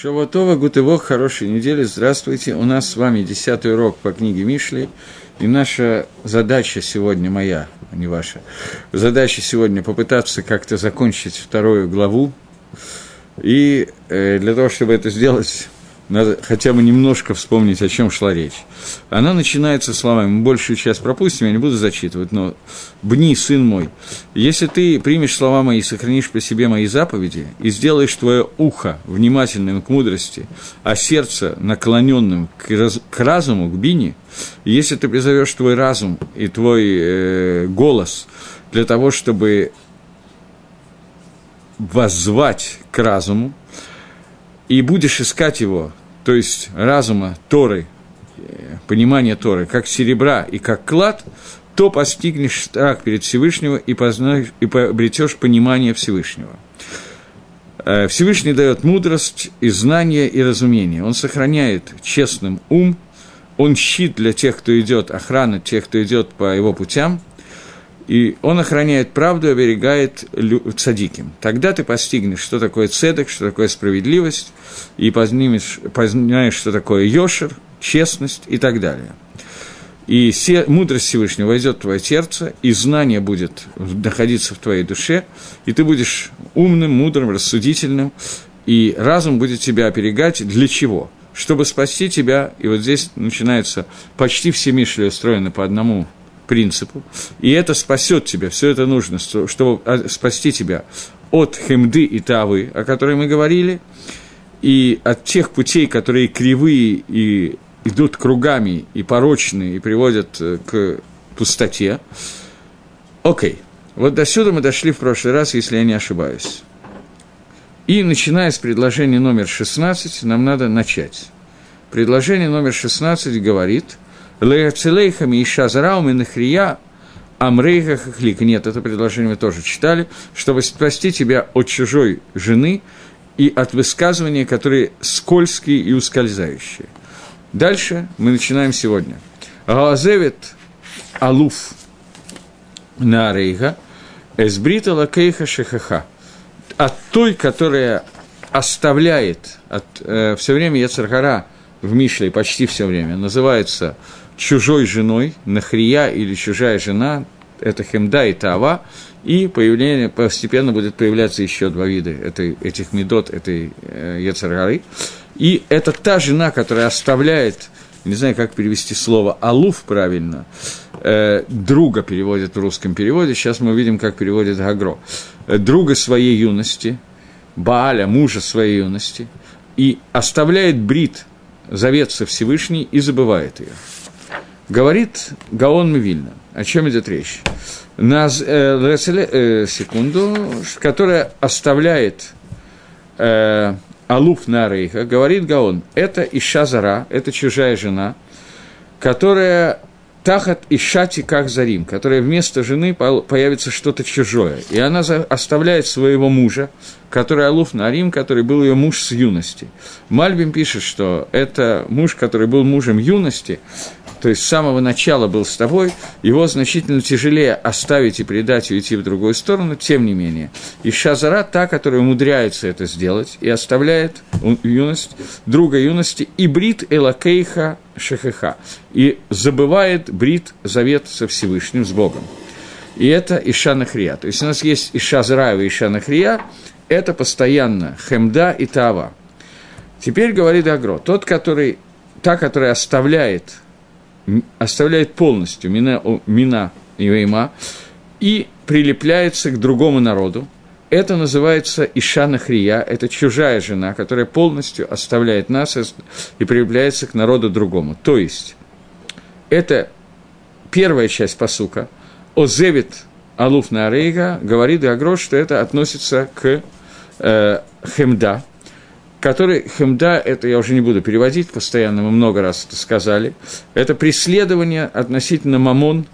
Шаватова, Гутывох, хорошей недели, здравствуйте. У нас с вами десятый урок по книге Мишли. И наша задача сегодня, моя, а не ваша, задача сегодня попытаться как-то закончить вторую главу. И э, для того, чтобы это сделать, надо хотя бы немножко вспомнить, о чем шла речь. Она начинается словами, мы большую часть пропустим, я не буду зачитывать, но «Бни, сын мой, если ты примешь слова мои, сохранишь по себе мои заповеди и сделаешь твое ухо внимательным к мудрости, а сердце наклоненным к, раз, к разуму, к бине, если ты призовешь твой разум и твой э, голос для того, чтобы воззвать к разуму, и будешь искать его то есть разума Торы, э, понимание Торы, как серебра и как клад, то постигнешь страх перед Всевышнего и, познаешь, и обретешь понимание Всевышнего. Э, Всевышний дает мудрость и знание и разумение. Он сохраняет честным ум, он щит для тех, кто идет, охрана тех, кто идет по его путям – и он охраняет правду и оберегает цадиким. Тогда ты постигнешь, что такое цедек, что такое справедливость, и познаешь, познаешь что такое йошер, честность и так далее. И все, мудрость Всевышнего войдет в твое сердце, и знание будет находиться в твоей душе, и ты будешь умным, мудрым, рассудительным, и разум будет тебя оперегать для чего? Чтобы спасти тебя, и вот здесь начинается, почти все мишли устроены по одному принципу, и это спасет тебя, все это нужно, чтобы а, спасти тебя от хемды и тавы, о которой мы говорили, и от тех путей, которые кривые и идут кругами и порочные, и приводят э, к пустоте. Окей, вот до сюда мы дошли в прошлый раз, если я не ошибаюсь. И начиная с предложения номер 16, нам надо начать. Предложение номер 16 говорит – Леяцелейхами и Шазарау Минахрия Амрейха Хахлик. Нет, это предложение мы тоже читали, чтобы спасти тебя от чужой жены и от высказывания, которые скользкие и ускользающие. Дальше мы начинаем сегодня. Гаазевит Алуф на Рейга, Эсбрита Лакейха Шехаха. От той, которая оставляет, от, э, все время Яцергара в Мишле почти все время называется чужой женой, нахрия или чужая жена, это хемда и тава, и появление, постепенно будет появляться еще два вида этой, этих медот, этой э, яцергары. И это та жена, которая оставляет, не знаю, как перевести слово «алуф» правильно, э, друга переводит в русском переводе, сейчас мы увидим, как переводит Гагро, э, друга своей юности, Бааля, мужа своей юности, и оставляет брит, завет со Всевышней, и забывает ее. Говорит Гаон Мивильна. О чем идет речь? На, э, э, секунду, которая оставляет э, Алуф на Рейха, говорит Гаон, это Иша Зара, это чужая жена, которая Тахат и Шати как Зарим, которая вместо жены появится что-то чужое. И она оставляет своего мужа, который Алуф Нарим, который был ее муж с юности. Мальбим пишет, что это муж, который был мужем юности, то есть с самого начала был с тобой, его значительно тяжелее оставить и предать и уйти в другую сторону, тем не менее. И Шазара та, которая умудряется это сделать и оставляет юность, друга юности, и брит Элакейха Шехеха, и забывает брит завет со Всевышним, с Богом. И это Иша Нахрия. То есть у нас есть Иша Зараева и Иша Нахрия, это постоянно Хемда и Тава. Теперь говорит Агро, тот, который, та, которая оставляет оставляет полностью мина, мина и вейма и прилепляется к другому народу. Это называется Ишана Хрия, это чужая жена, которая полностью оставляет нас и прилепляется к народу другому. То есть, это первая часть посука. Озевит Алуф на Арейга говорит Гагрош, что это относится к э, Хемда, который Хемда, это я уже не буду переводить, постоянно мы много раз это сказали, это преследование относительно мамон,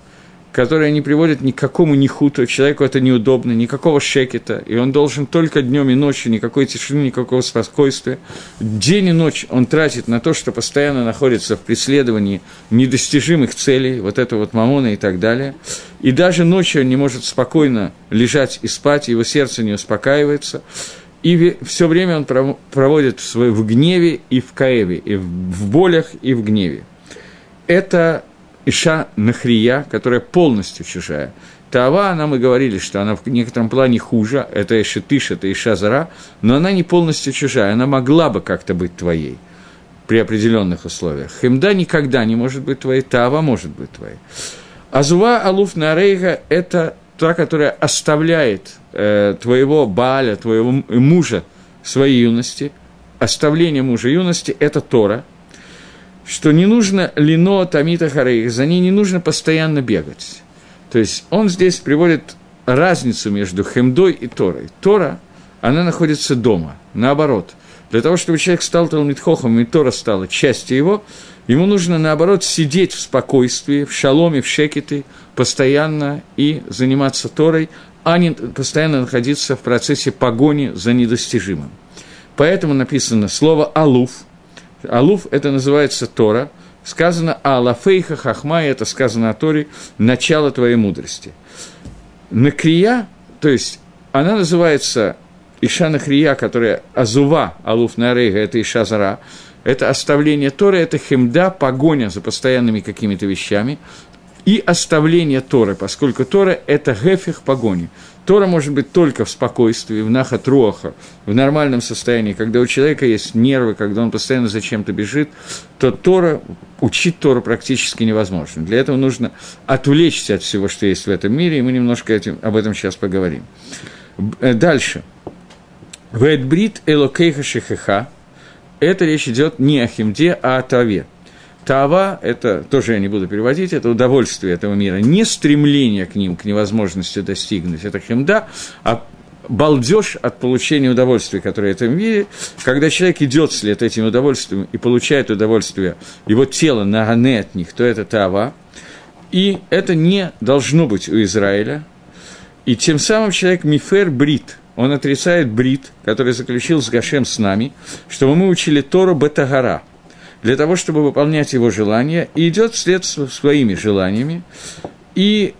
которое не приводит ни к какому нихуту, человеку это неудобно, никакого шекета, и он должен только днем и ночью, никакой тишины, никакого спокойствия. День и ночь он тратит на то, что постоянно находится в преследовании недостижимых целей, вот это вот мамона и так далее. И даже ночью он не может спокойно лежать и спать, его сердце не успокаивается – и все время он проводит свой, в гневе и в каеве, и в болях, и в гневе. Это Иша Нахрия, которая полностью чужая. Тава, она, мы говорили, что она в некотором плане хуже, это Иша Тыш, это Иша Зара, но она не полностью чужая, она могла бы как-то быть твоей при определенных условиях. Хемда никогда не может быть твоей, Тава может быть твоей. Азува Алуф Нарейга – это та, которая оставляет э, твоего Бааля, твоего мужа своей юности, оставление мужа юности – это Тора, что не нужно лино тамита харейх, за ней не нужно постоянно бегать. То есть он здесь приводит разницу между хемдой и Торой. Тора, она находится дома, наоборот. Для того, чтобы человек стал Талмитхохом, и Тора стала частью его, ему нужно, наоборот, сидеть в спокойствии, в шаломе, в шекете, постоянно и заниматься Торой, а не постоянно находиться в процессе погони за недостижимым. Поэтому написано слово «алуф». «Алуф» – это называется Тора. Сказано «алафейха хахма» – это сказано о Торе «начало твоей мудрости». Накрия, то есть она называется Иша Нахрия, которая Азува, Алуф Нарейга, это Иша Зара, это оставление Торы, это хемда, погоня за постоянными какими-то вещами, и оставление Торы, поскольку Тора – это гефих погони. Тора может быть только в спокойствии, в нахат руаха, в нормальном состоянии, когда у человека есть нервы, когда он постоянно за чем-то бежит, то Тора, учить Тору практически невозможно. Для этого нужно отвлечься от всего, что есть в этом мире, и мы немножко этим, об этом сейчас поговорим. Э, дальше. Вэдбрит элокейха шехеха. Это речь идет не о химде, а о таве. Тава – это, тоже я не буду переводить, это удовольствие этого мира, не стремление к ним, к невозможности достигнуть, это химда, а балдеж от получения удовольствия, которое в этом мире, когда человек идет вслед этим удовольствием и получает удовольствие, его тело нагане от них, то это тава, и это не должно быть у Израиля, и тем самым человек мифер брит, он отрицает брит, который заключил с Гашем с нами, чтобы мы учили Тору Бетагара – для того, чтобы выполнять его желания, и идет вслед своими желаниями. И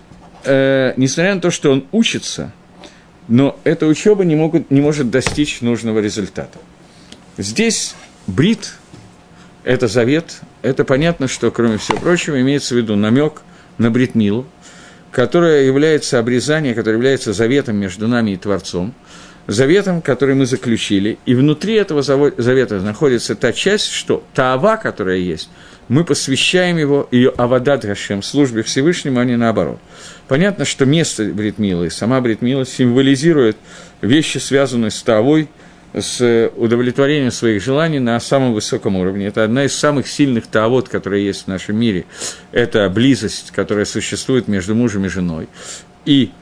э, несмотря на то, что он учится, но эта учеба не, могут, не может достичь нужного результата. Здесь брит – это завет, это понятно, что, кроме всего прочего, имеется в виду намек на бритмилу, которая является обрезание, которое является заветом между нами и Творцом – заветом, который мы заключили, и внутри этого завета находится та часть, что та ава, которая есть, мы посвящаем его, ее авадат Гашем, службе Всевышнему, а не наоборот. Понятно, что место Бритмилы, сама Бритмила символизирует вещи, связанные с тавой, с удовлетворением своих желаний на самом высоком уровне. Это одна из самых сильных таавод, которые есть в нашем мире. Это близость, которая существует между мужем и женой. И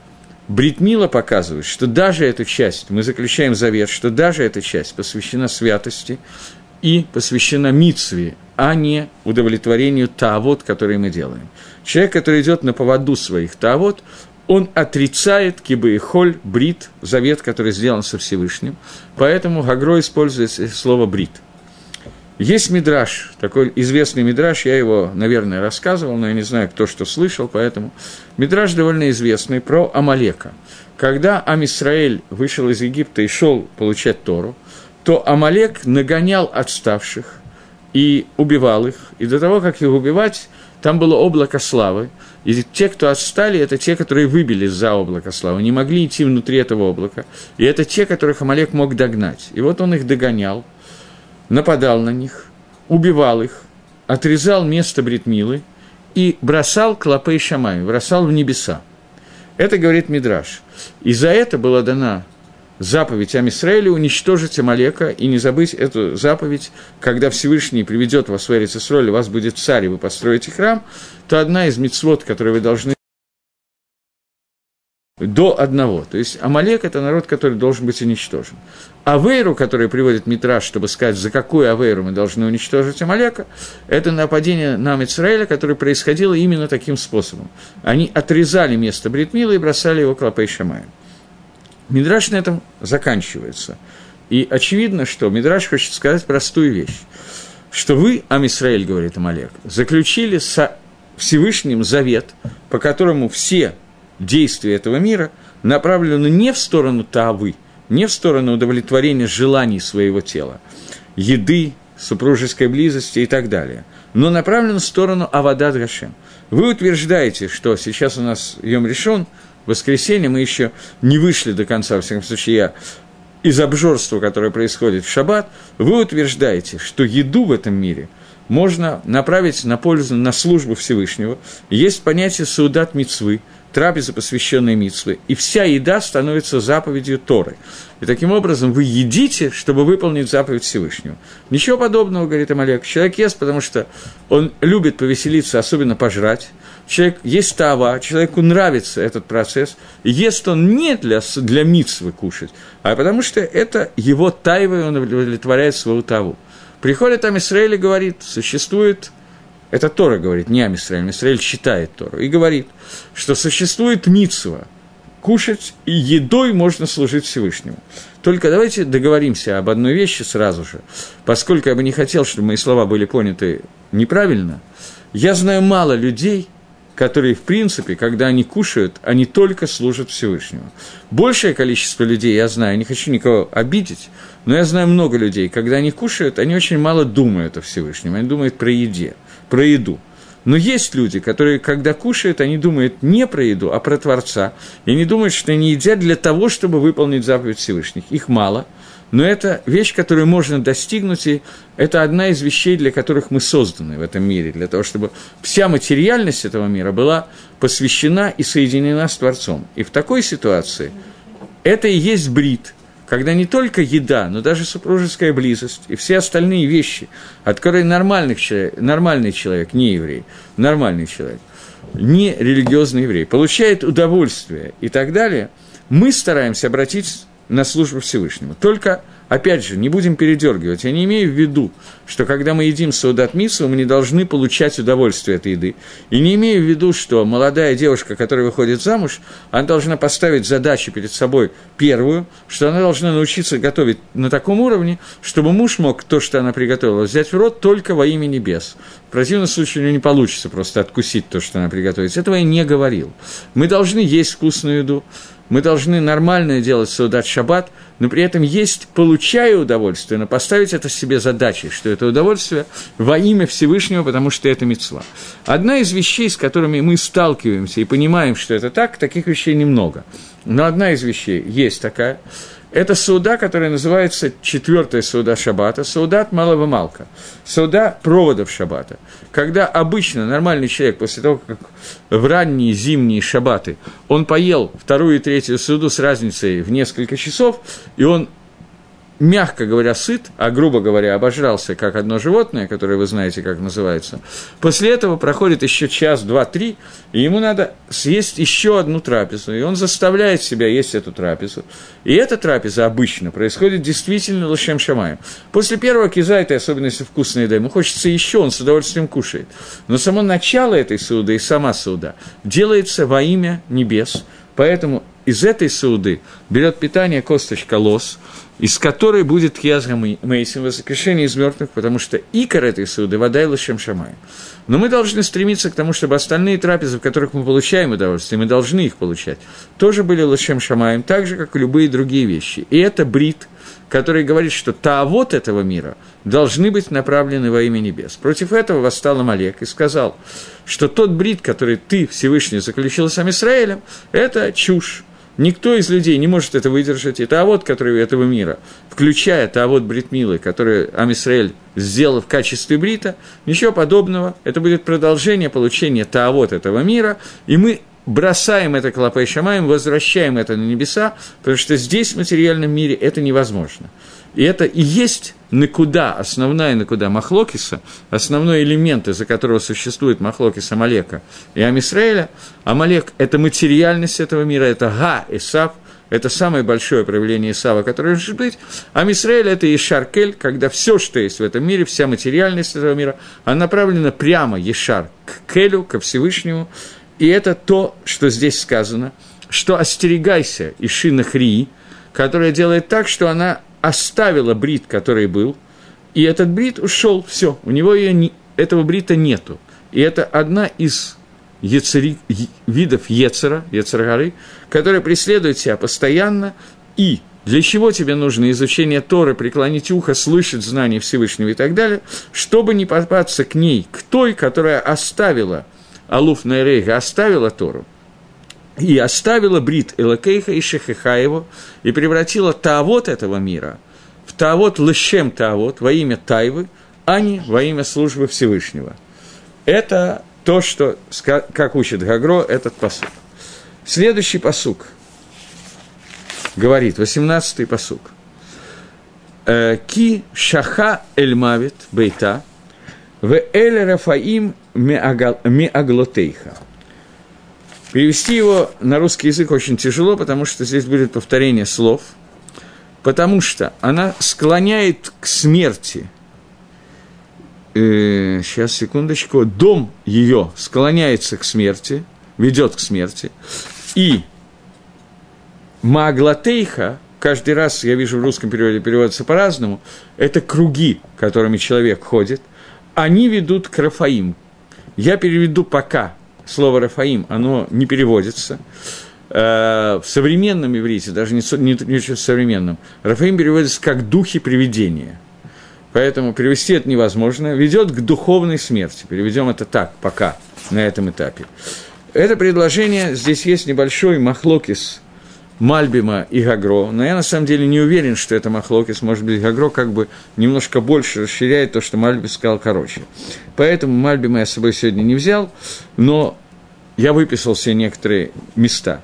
Бритмила показывает, что даже эту часть, мы заключаем завет, что даже эта часть посвящена святости и посвящена митсве, а не удовлетворению таавод, который мы делаем. Человек, который идет на поводу своих таавод, он отрицает кибы и холь, брит, завет, который сделан со Всевышним. Поэтому Гагро использует слово брит – есть мидраж, такой известный мидраж, я его, наверное, рассказывал, но я не знаю, кто что слышал, поэтому. Мидраж довольно известный про Амалека. Когда Амисраэль вышел из Египта и шел получать Тору, то Амалек нагонял отставших и убивал их, и до того, как их убивать, там было облако славы, и те, кто отстали, это те, которые выбили за облако славы, не могли идти внутри этого облака, и это те, которых Амалек мог догнать. И вот он их догонял, нападал на них, убивал их, отрезал место Бритмилы и бросал клопей Шамай, бросал в небеса. Это говорит Мидраш. И за это была дана заповедь Амисраэлю уничтожить Амалека и не забыть эту заповедь, когда Всевышний приведет вас в Эрицесроль, у вас будет царь, и вы построите храм, то одна из мецвод, которые вы должны до одного. То есть Амалек – это народ, который должен быть уничтожен. Авейру, который приводит Митраж, чтобы сказать, за какую Авейру мы должны уничтожить Амалека, это нападение на Израиля, которое происходило именно таким способом. Они отрезали место Бритмила и бросали его к Лапей Шамаю. Мидраш на этом заканчивается. И очевидно, что Мидраш хочет сказать простую вещь, что вы, Амисраэль, говорит Амалек, заключили со Всевышним завет, по которому все действия этого мира направлены не в сторону Таавы, не в сторону удовлетворения желаний своего тела, еды, супружеской близости и так далее, но направлен в сторону Авадат Гашем. Вы утверждаете, что сейчас у нас Йом решен, воскресенье, мы еще не вышли до конца, во всяком случае, я из обжорства, которое происходит в шаббат, вы утверждаете, что еду в этом мире можно направить на пользу, на службу Всевышнего. Есть понятие саудат мицвы, трапеза, посвященная митсвы, и вся еда становится заповедью Торы. И таким образом вы едите, чтобы выполнить заповедь Всевышнего. Ничего подобного, говорит Амалек. Человек ест, потому что он любит повеселиться, особенно пожрать. Человек есть тава, человеку нравится этот процесс. Ест он не для, для митсвы кушать, а потому что это его тайва, и он удовлетворяет свою таву. Приходит там Израиль и говорит, существует это Тора говорит, не Амисраэль, Амисраэль считает Тору, и говорит, что существует митсва, кушать и едой можно служить Всевышнему. Только давайте договоримся об одной вещи сразу же. Поскольку я бы не хотел, чтобы мои слова были поняты неправильно, я знаю мало людей, которые, в принципе, когда они кушают, они только служат Всевышнему. Большее количество людей я знаю, не хочу никого обидеть, но я знаю много людей, когда они кушают, они очень мало думают о Всевышнем, они думают про еде про еду. Но есть люди, которые, когда кушают, они думают не про еду, а про Творца. И они думают, что они едят для того, чтобы выполнить заповедь Всевышних. Их мало, но это вещь, которую можно достигнуть, и это одна из вещей, для которых мы созданы в этом мире, для того, чтобы вся материальность этого мира была посвящена и соединена с Творцом. И в такой ситуации это и есть брит – когда не только еда, но даже супружеская близость и все остальные вещи, от которых нормальный человек, нормальный человек, не еврей, нормальный человек, не религиозный еврей, получает удовольствие и так далее, мы стараемся обратить на службу Всевышнему. Только Опять же, не будем передергивать. Я не имею в виду, что когда мы едим саудат мису, мы не должны получать удовольствие от еды. И не имею в виду, что молодая девушка, которая выходит замуж, она должна поставить задачу перед собой первую, что она должна научиться готовить на таком уровне, чтобы муж мог то, что она приготовила, взять в рот только во имя небес. В противном случае у нее не получится просто откусить то, что она приготовит. Этого я не говорил. Мы должны есть вкусную еду, мы должны нормально делать саудат шаббат, но при этом есть, получая удовольствие, но поставить это себе задачей, что это удовольствие во имя Всевышнего, потому что это мецва. Одна из вещей, с которыми мы сталкиваемся и понимаем, что это так, таких вещей немного. Но одна из вещей есть такая – это сауда, которая называется четвертая сауда шаббата, саудат малого малка, сауда проводов шаббата. Когда обычно нормальный человек после того, как в ранние зимние шаббаты он поел вторую и третью суду с разницей в несколько часов, и он мягко говоря, сыт, а грубо говоря, обожрался, как одно животное, которое вы знаете, как называется, после этого проходит еще час, два, три, и ему надо съесть еще одну трапезу, и он заставляет себя есть эту трапезу. И эта трапеза обычно происходит действительно лошем шамаем. После первого кизайта, особенно если вкусная еда, ему хочется еще, он с удовольствием кушает. Но само начало этой суда и сама суда делается во имя небес, поэтому из этой суды берет питание косточка лос, из которой будет Язга Мейсин, воскрешение из мертвых, потому что икор этой суды – вода и лошем шамай. Но мы должны стремиться к тому, чтобы остальные трапезы, в которых мы получаем удовольствие, мы должны их получать, тоже были лошем шамаем, так же, как и любые другие вещи. И это брит, который говорит, что таавот этого мира должны быть направлены во имя небес. Против этого восстал Амалек и сказал, что тот брит, который ты, Всевышний, заключил с Израилем, это чушь. Никто из людей не может это выдержать. Это авод, который этого мира, включая тавод Бритмилы, который Амисраэль сделал в качестве брита, ничего подобного. Это будет продолжение получения тавод этого мира, и мы бросаем это клопой шамаем, возвращаем это на небеса, потому что здесь, в материальном мире, это невозможно. И это и есть накуда, основная накуда Махлокиса, основной элемент, из-за которого существует Махлокис Амалека и Амисраэля. Амалек – это материальность этого мира, это Га, Исав, это самое большое проявление Исава, которое может быть. А Мисраэль – это Ешаркель, когда все, что есть в этом мире, вся материальность этого мира, она направлена прямо Ешар к Келю, ко Всевышнему. И это то, что здесь сказано, что остерегайся Ишина Хрии, которая делает так, что она оставила брит, который был, и этот брит ушел, все, у него ее не, этого брита нету. И это одна из яцери, видов Ецера, Ецергары, которая преследует себя постоянно. И Для чего тебе нужно изучение Торы, преклонить ухо, слышать знания Всевышнего и так далее, чтобы не попасться к ней, к той, которая оставила Алуф Найрейга, оставила Тору, и оставила Брит Элакейха и Шехехаеву, и превратила Таавот этого мира в Таавот Лешем Таавот во имя Тайвы, а не во имя службы Всевышнего. Это то, что, как учит Гагро, этот посук. Следующий посук говорит, 18-й посук. «Э, Ки шаха эль мавит бейта, в эль рафаим миаглотейха. Перевести его на русский язык очень тяжело, потому что здесь будет повторение слов, потому что она склоняет к смерти. Э, сейчас, секундочку, дом ее склоняется к смерти, ведет к смерти, и Маглатейха, каждый раз, я вижу в русском переводе переводится по-разному, это круги, которыми человек ходит, они ведут к Рафаим. Я переведу пока слово Рафаим, оно не переводится. Э, в современном иврите, даже не, не, не в современном, Рафаим переводится как «духи привидения». Поэтому перевести это невозможно. Ведет к духовной смерти. Переведем это так, пока, на этом этапе. Это предложение, здесь есть небольшой махлокис Мальбима и Гагро, но я на самом деле не уверен, что это Махлокис, может быть, Гагро как бы немножко больше расширяет то, что Мальби сказал короче. Поэтому Мальбима я с собой сегодня не взял, но я выписал все некоторые места.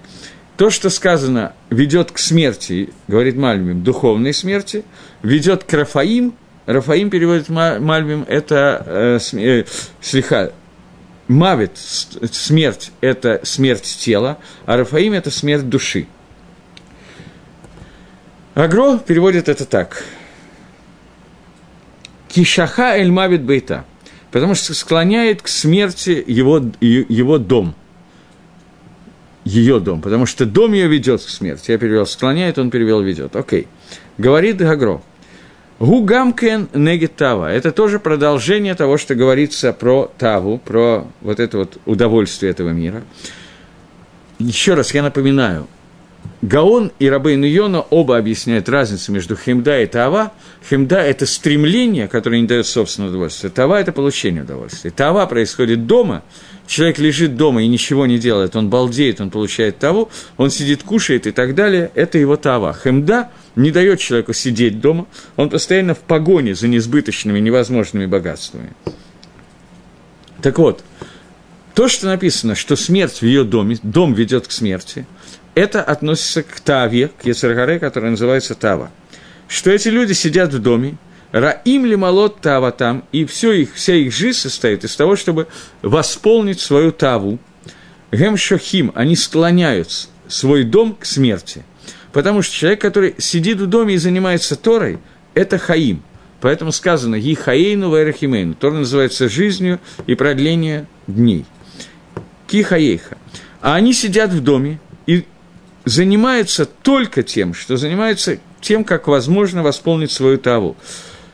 То, что сказано, ведет к смерти, говорит Мальбим, духовной смерти, ведет к Рафаим, Рафаим переводит Мальбим, это э, э, слегка, Мавит, смерть – это смерть тела, а Рафаим – это смерть души. Агро переводит это так. Кишаха эль мавит бейта, потому что склоняет к смерти его, его дом. Ее дом, потому что дом ее ведет к смерти. Я перевел склоняет, он перевел ведет. Окей. Говорит Гагро. Гугамкен негитава. Это тоже продолжение того, что говорится про Таву, про вот это вот удовольствие этого мира. Еще раз я напоминаю, Гаон и Рабейн Йона оба объясняют разницу между хемда и тава. Хемда – это стремление, которое не дает собственного удовольствия. Тава – это получение удовольствия. Тава происходит дома, человек лежит дома и ничего не делает, он балдеет, он получает таву, он сидит, кушает и так далее, это его тава. Хемда не дает человеку сидеть дома, он постоянно в погоне за несбыточными, невозможными богатствами. Так вот, то, что написано, что смерть в ее доме, дом ведет к смерти – это относится к Таве, к Ецаргаре, которая называется Тава. Что эти люди сидят в доме, Раим ли молот Тава там, и все их, вся их жизнь состоит из того, чтобы восполнить свою Таву. Гем Шохим, они склоняют свой дом к смерти. Потому что человек, который сидит в доме и занимается Торой, это Хаим. Поэтому сказано «Ехаейну вайрахимейну». Тора называется «жизнью и продление дней». Кихаейха. А они сидят в доме, и занимается только тем, что занимается тем, как возможно восполнить свою таву.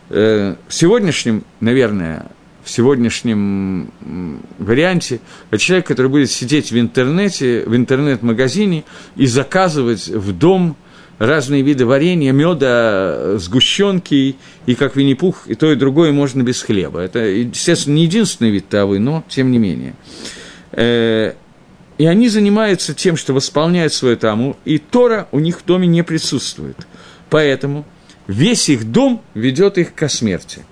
Э, в сегодняшнем, наверное, в сегодняшнем варианте, человек, который будет сидеть в интернете, в интернет-магазине и заказывать в дом разные виды варенья, меда, сгущенки, и как Винни-Пух, и то, и другое можно без хлеба. Это, естественно, не единственный вид тавы, но тем не менее. И они занимаются тем, что восполняют свою таму, и Тора у них в доме не присутствует. Поэтому весь их дом ведет их ко смерти.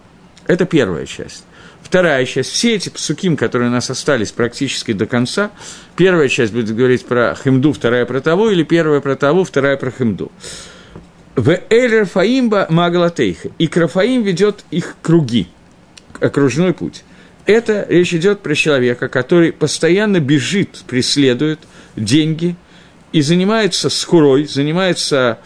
Это первая часть. Вторая часть, все эти псуким, которые у нас остались практически до конца, первая часть будет говорить про химду, вторая про того, или первая про того, вторая про химду. В Эль Рафаимба Магалатейха. И к Рафаим ведет их круги, окружной путь. Это речь идет про человека, который постоянно бежит, преследует деньги и занимается скурой, занимается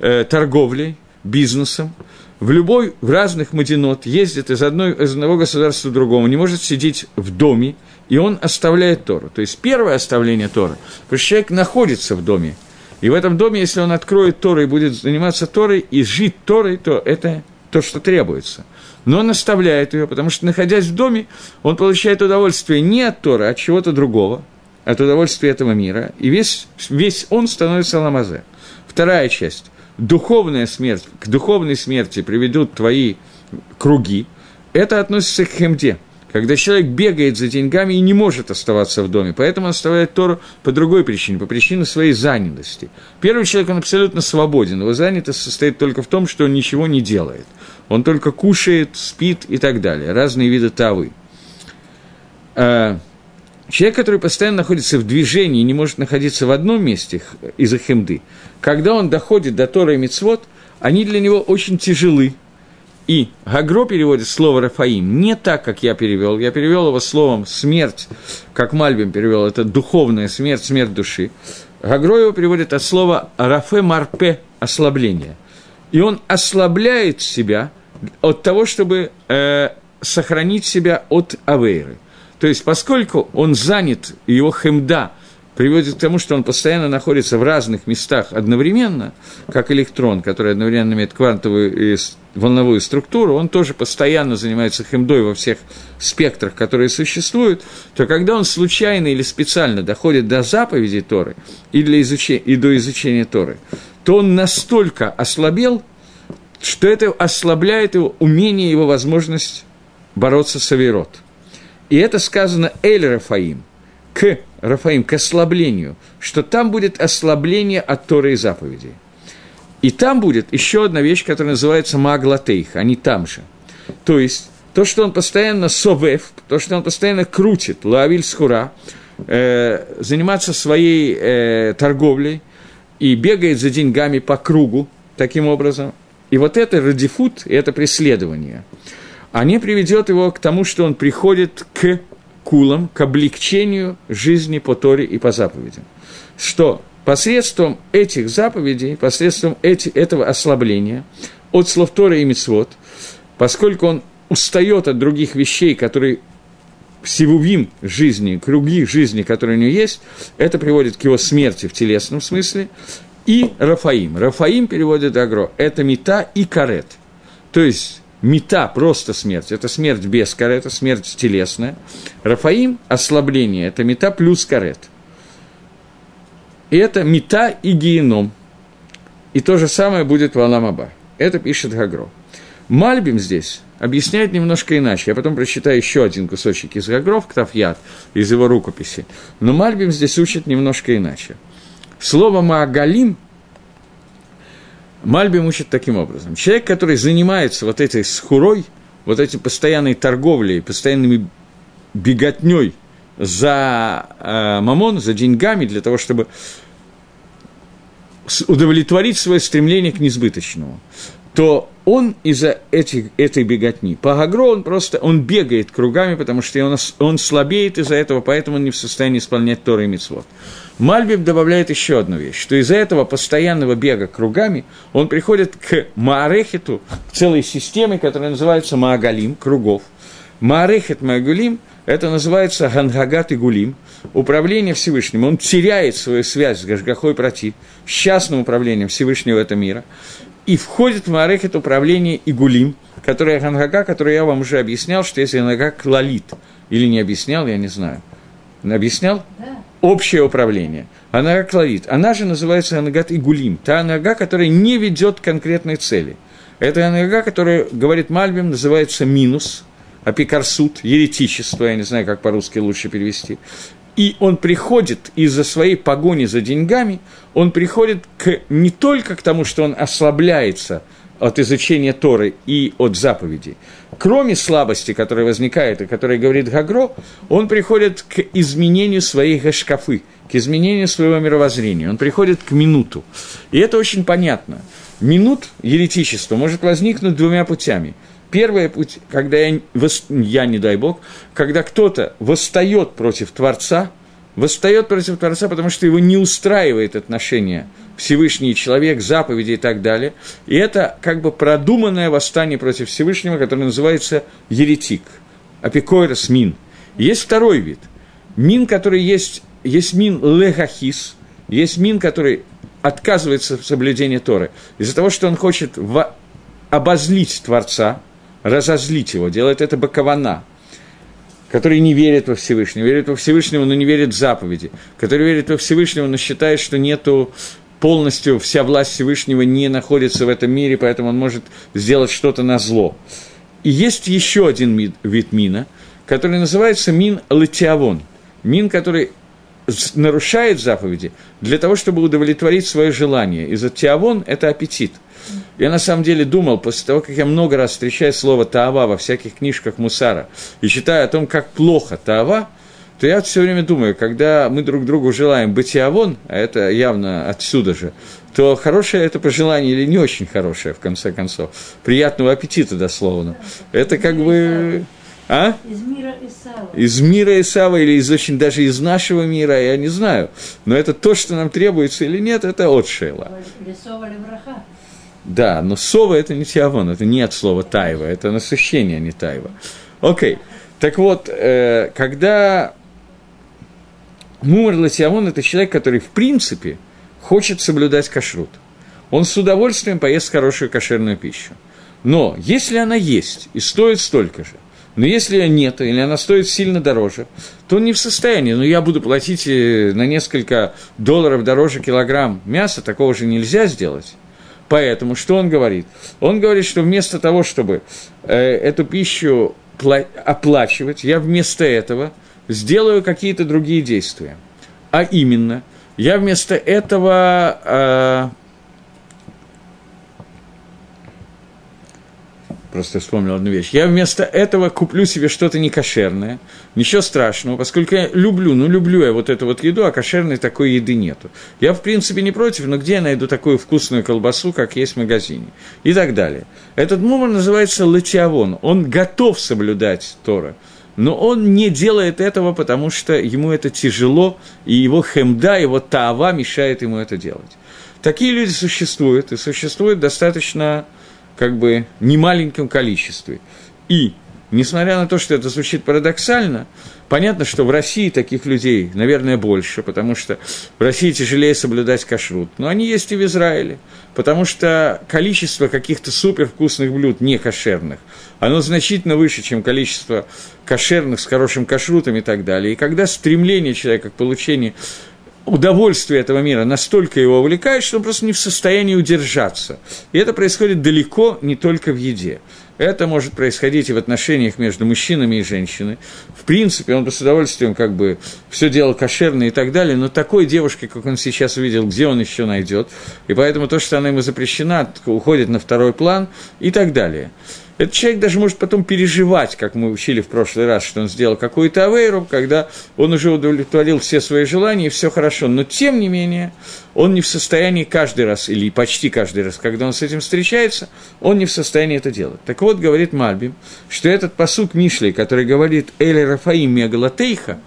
э, торговлей, бизнесом, в любой, в разных мадинот, ездит из, одной, из одного государства к другому, не может сидеть в доме, и он оставляет Тору. То есть первое оставление Торы, потому что человек находится в доме, и в этом доме, если он откроет Тору и будет заниматься Торой и жить Торой, то это то, что требуется – но он оставляет ее, потому что, находясь в доме, он получает удовольствие не от Тора, а от чего-то другого, от удовольствия этого мира, и весь, весь он становится ламазе. Вторая часть. духовная смерть, к духовной смерти приведут твои круги, это относится к хемде – когда человек бегает за деньгами и не может оставаться в доме, поэтому он оставляет Тору по другой причине, по причине своей занятости. Первый человек, он абсолютно свободен, его занятость состоит только в том, что он ничего не делает. Он только кушает, спит и так далее, разные виды тавы. А, человек, который постоянно находится в движении не может находиться в одном месте из-за хемды, когда он доходит до Тора и Мицвод, они для него очень тяжелы, и Гагро переводит слово Рафаим не так, как я перевел. Я перевел его словом смерть, как Мальбим перевел, это духовная смерть, смерть души. Гагро его переводит от слова Рафе Марпе ослабление. И он ослабляет себя от того, чтобы э, сохранить себя от Авейры. То есть, поскольку он занят, его хемда приводит к тому, что он постоянно находится в разных местах одновременно, как электрон, который одновременно имеет квантовую и волновую структуру, он тоже постоянно занимается хемдой во всех спектрах, которые существуют, то когда он случайно или специально доходит до заповедей Торы и, для изучения, и до изучения Торы, то он настолько ослабел, что это ослабляет его умение, его возможность бороться с Аверот. И это сказано Эль Рафаим, к Рафаим, к ослаблению, что там будет ослабление от Торы и заповедей. И там будет еще одна вещь, которая называется маглатейх, они там же. То есть, то, что он постоянно совев, то, что он постоянно крутит, лавиль схура, э, заниматься своей э, торговлей и бегает за деньгами по кругу таким образом. И вот это радифут, это преследование, они приведет его к тому, что он приходит к кулам, к облегчению жизни по Торе и по заповедям. Что посредством этих заповедей, посредством эти, этого ослабления от слов Тора и Мицвод, поскольку он устает от других вещей, которые сивувим жизни, круги жизни, которые у него есть, это приводит к его смерти в телесном смысле, и Рафаим. Рафаим переводит Агро, это мета и карет. То есть, мета – просто смерть, это смерть без карета, смерть телесная. Рафаим – ослабление, это мета плюс карет – и это мета и геном. И то же самое будет в Аламаба. Это пишет Гагро. Мальбим здесь объясняет немножко иначе. Я потом прочитаю еще один кусочек из Гагров, Ктафьят, из его рукописи. Но Мальбим здесь учит немножко иначе. Слово «маагалим» Мальбим учит таким образом. Человек, который занимается вот этой схурой, вот этой постоянной торговлей, постоянными беготней за э, мамон, за деньгами, для того, чтобы удовлетворить свое стремление к несбыточному, то он из-за этих, этой беготни, по Гагро он просто, он бегает кругами, потому что он, он слабеет из-за этого, поэтому он не в состоянии исполнять Торы и Митцвот. Мальбим добавляет еще одну вещь, что из-за этого постоянного бега кругами он приходит к Маарехету, к целой системе, которая называется Маагалим, кругов. Маарехет Маагалим – это называется Гангагат и Гулим, управление Всевышним. Он теряет свою связь с Гашгахой Прати, с частным управлением Всевышнего этого мира, и входит в Маарехет управление и Гулим, которое Гангага, которое я вам уже объяснял, что если Гангага клалит, или не объяснял, я не знаю. Объяснял? Да. Общее управление. Она клалит. Она же называется Анагат и Гулим. Та Анага, которая не ведет конкретной цели. Это Анага, которая, говорит Мальбим, называется минус – апикарсут, еретичество, я не знаю, как по-русски лучше перевести. И он приходит из-за своей погони за деньгами, он приходит к, не только к тому, что он ослабляется от изучения Торы и от заповедей. Кроме слабости, которая возникает и которая говорит Гагро, он приходит к изменению своей гашкафы, к изменению своего мировоззрения. Он приходит к минуту. И это очень понятно. Минут еретичества может возникнуть двумя путями – Первый путь, когда я, я, не дай бог, когда кто-то восстает против Творца, восстает против Творца, потому что его не устраивает отношение Всевышний человек, заповеди и так далее. И это как бы продуманное восстание против Всевышнего, которое называется еретик, апикойрос мин. Есть второй вид. Мин, который есть, есть мин лехахис, есть мин, который отказывается в соблюдении Торы. Из-за того, что он хочет обозлить Творца – разозлить его, делает это бакована, который не верит во Всевышнего, верит во Всевышнего, но не верит в заповеди, который верит во Всевышнего, но считает, что нету полностью вся власть Всевышнего не находится в этом мире, поэтому он может сделать что-то на зло. И есть еще один вид, мина, который называется мин латиавон. Мин, который нарушает заповеди для того, чтобы удовлетворить свое желание. И за тиавон – это аппетит. Я на самом деле думал, после того, как я много раз встречаю слово «таава» во всяких книжках Мусара и читаю о том, как плохо «таава», то я все время думаю, когда мы друг другу желаем быть авон, а это явно отсюда же, то хорошее это пожелание или не очень хорошее, в конце концов. Приятного аппетита, дословно. Это как бы... А? Из мира Исава. Из мира Исава или из очень даже из нашего мира, я не знаю. Но это то, что нам требуется или нет, это вот שאלה. לשובע ברכה. Да, но שובע это не תיאבון, это не от слова תאווה, это насыщение, а не תאווה. Окей. Так вот, э, когда Мумар Латиамон – это человек, который, в принципе, хочет соблюдать кашрут. Он с удовольствием поест хорошую кошерную пищу. Но если она есть и стоит столько же, но если ее нет, или она стоит сильно дороже, то он не в состоянии, ну, я буду платить э, на несколько долларов дороже килограмм мяса, такого же нельзя сделать. Поэтому что он говорит? Он говорит, что вместо того, чтобы э, эту пищу оплачивать, я вместо этого – сделаю какие-то другие действия. А именно, я вместо этого э, просто вспомнил одну вещь. Я вместо этого куплю себе что-то некошерное. Ничего страшного, поскольку я люблю, ну люблю я вот эту вот еду, а кошерной такой еды нету. Я, в принципе, не против, но где я найду такую вкусную колбасу, как есть в магазине? И так далее. Этот мумор называется латиавон. Он готов соблюдать Тора но он не делает этого, потому что ему это тяжело, и его хемда, его таава мешает ему это делать. Такие люди существуют, и существуют достаточно, как бы, немаленьком количестве. И Несмотря на то, что это звучит парадоксально, понятно, что в России таких людей, наверное, больше, потому что в России тяжелее соблюдать кашрут. Но они есть и в Израиле, потому что количество каких-то супервкусных блюд не кошерных, оно значительно выше, чем количество кошерных с хорошим кашрутом и так далее. И когда стремление человека к получению удовольствие этого мира настолько его увлекает, что он просто не в состоянии удержаться. И это происходит далеко не только в еде. Это может происходить и в отношениях между мужчинами и женщинами. В принципе, он бы с удовольствием как бы все делал кошерно и так далее, но такой девушки, как он сейчас увидел, где он еще найдет. И поэтому то, что она ему запрещена, уходит на второй план и так далее. Этот человек даже может потом переживать, как мы учили в прошлый раз, что он сделал какую-то авейру, когда он уже удовлетворил все свои желания, и все хорошо. Но, тем не менее, он не в состоянии каждый раз, или почти каждый раз, когда он с этим встречается, он не в состоянии это делать. Так вот, говорит Мальбим, что этот посук Мишли, который говорит «Эли Рафаим Мегалатейха»,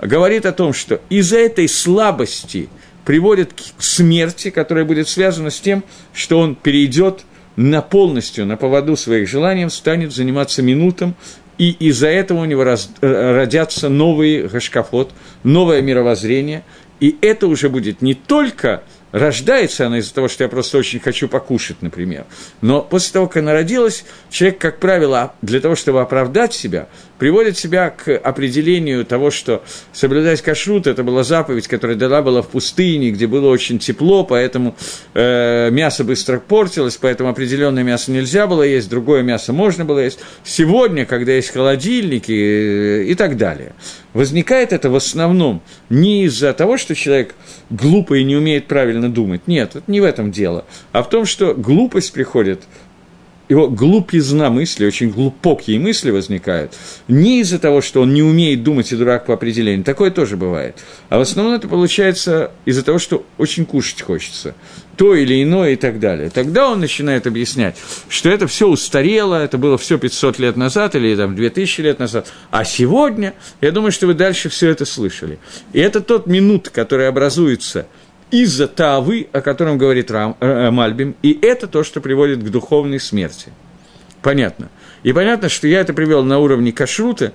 говорит о том, что из-за этой слабости приводит к смерти, которая будет связана с тем, что он перейдет – на полностью, на поводу своих желаний, станет заниматься минутом, и из-за этого у него раз, э, родятся новые гашкафот, новое мировоззрение, и это уже будет не только Рождается она из-за того, что я просто очень хочу покушать, например. Но после того, как она родилась, человек, как правило, для того, чтобы оправдать себя, приводит себя к определению того, что соблюдать кашрут – это была заповедь, которая дала была в пустыне, где было очень тепло, поэтому э, мясо быстро портилось, поэтому определенное мясо нельзя было есть, другое мясо можно было есть. Сегодня, когда есть холодильники э, и так далее – Возникает это в основном не из-за того, что человек глупый и не умеет правильно думать. Нет, это не в этом дело. А в том, что глупость приходит его глупизна мысли, очень глубокие мысли возникают, не из-за того, что он не умеет думать и дурак по определению, такое тоже бывает, а в основном это получается из-за того, что очень кушать хочется, то или иное и так далее. Тогда он начинает объяснять, что это все устарело, это было все 500 лет назад или там 2000 лет назад, а сегодня, я думаю, что вы дальше все это слышали. И это тот минут, который образуется – из-за тавы, о котором говорит Рам, э, э, Мальбим, и это то, что приводит к духовной смерти. Понятно. И понятно, что я это привел на уровне кашрута,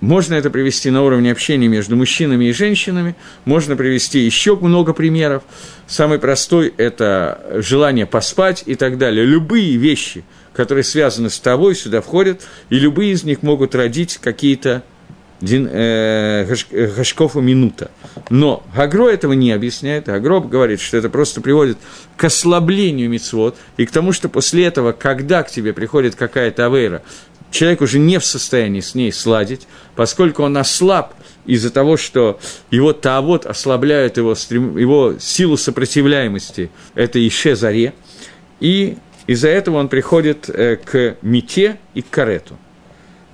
можно это привести на уровне общения между мужчинами и женщинами, можно привести еще много примеров. Самый простой – это желание поспать и так далее. Любые вещи, которые связаны с тобой, сюда входят, и любые из них могут родить какие-то дин, э, гаш, Гашкофу минута. Но Гагро этого не объясняет. Гагро говорит, что это просто приводит к ослаблению мицвод и к тому, что после этого, когда к тебе приходит какая-то авейра, человек уже не в состоянии с ней сладить, поскольку он ослаб из-за того, что его таавод ослабляют его, его силу сопротивляемости, это Ише Заре, и из-за этого он приходит э, к мете и к карету.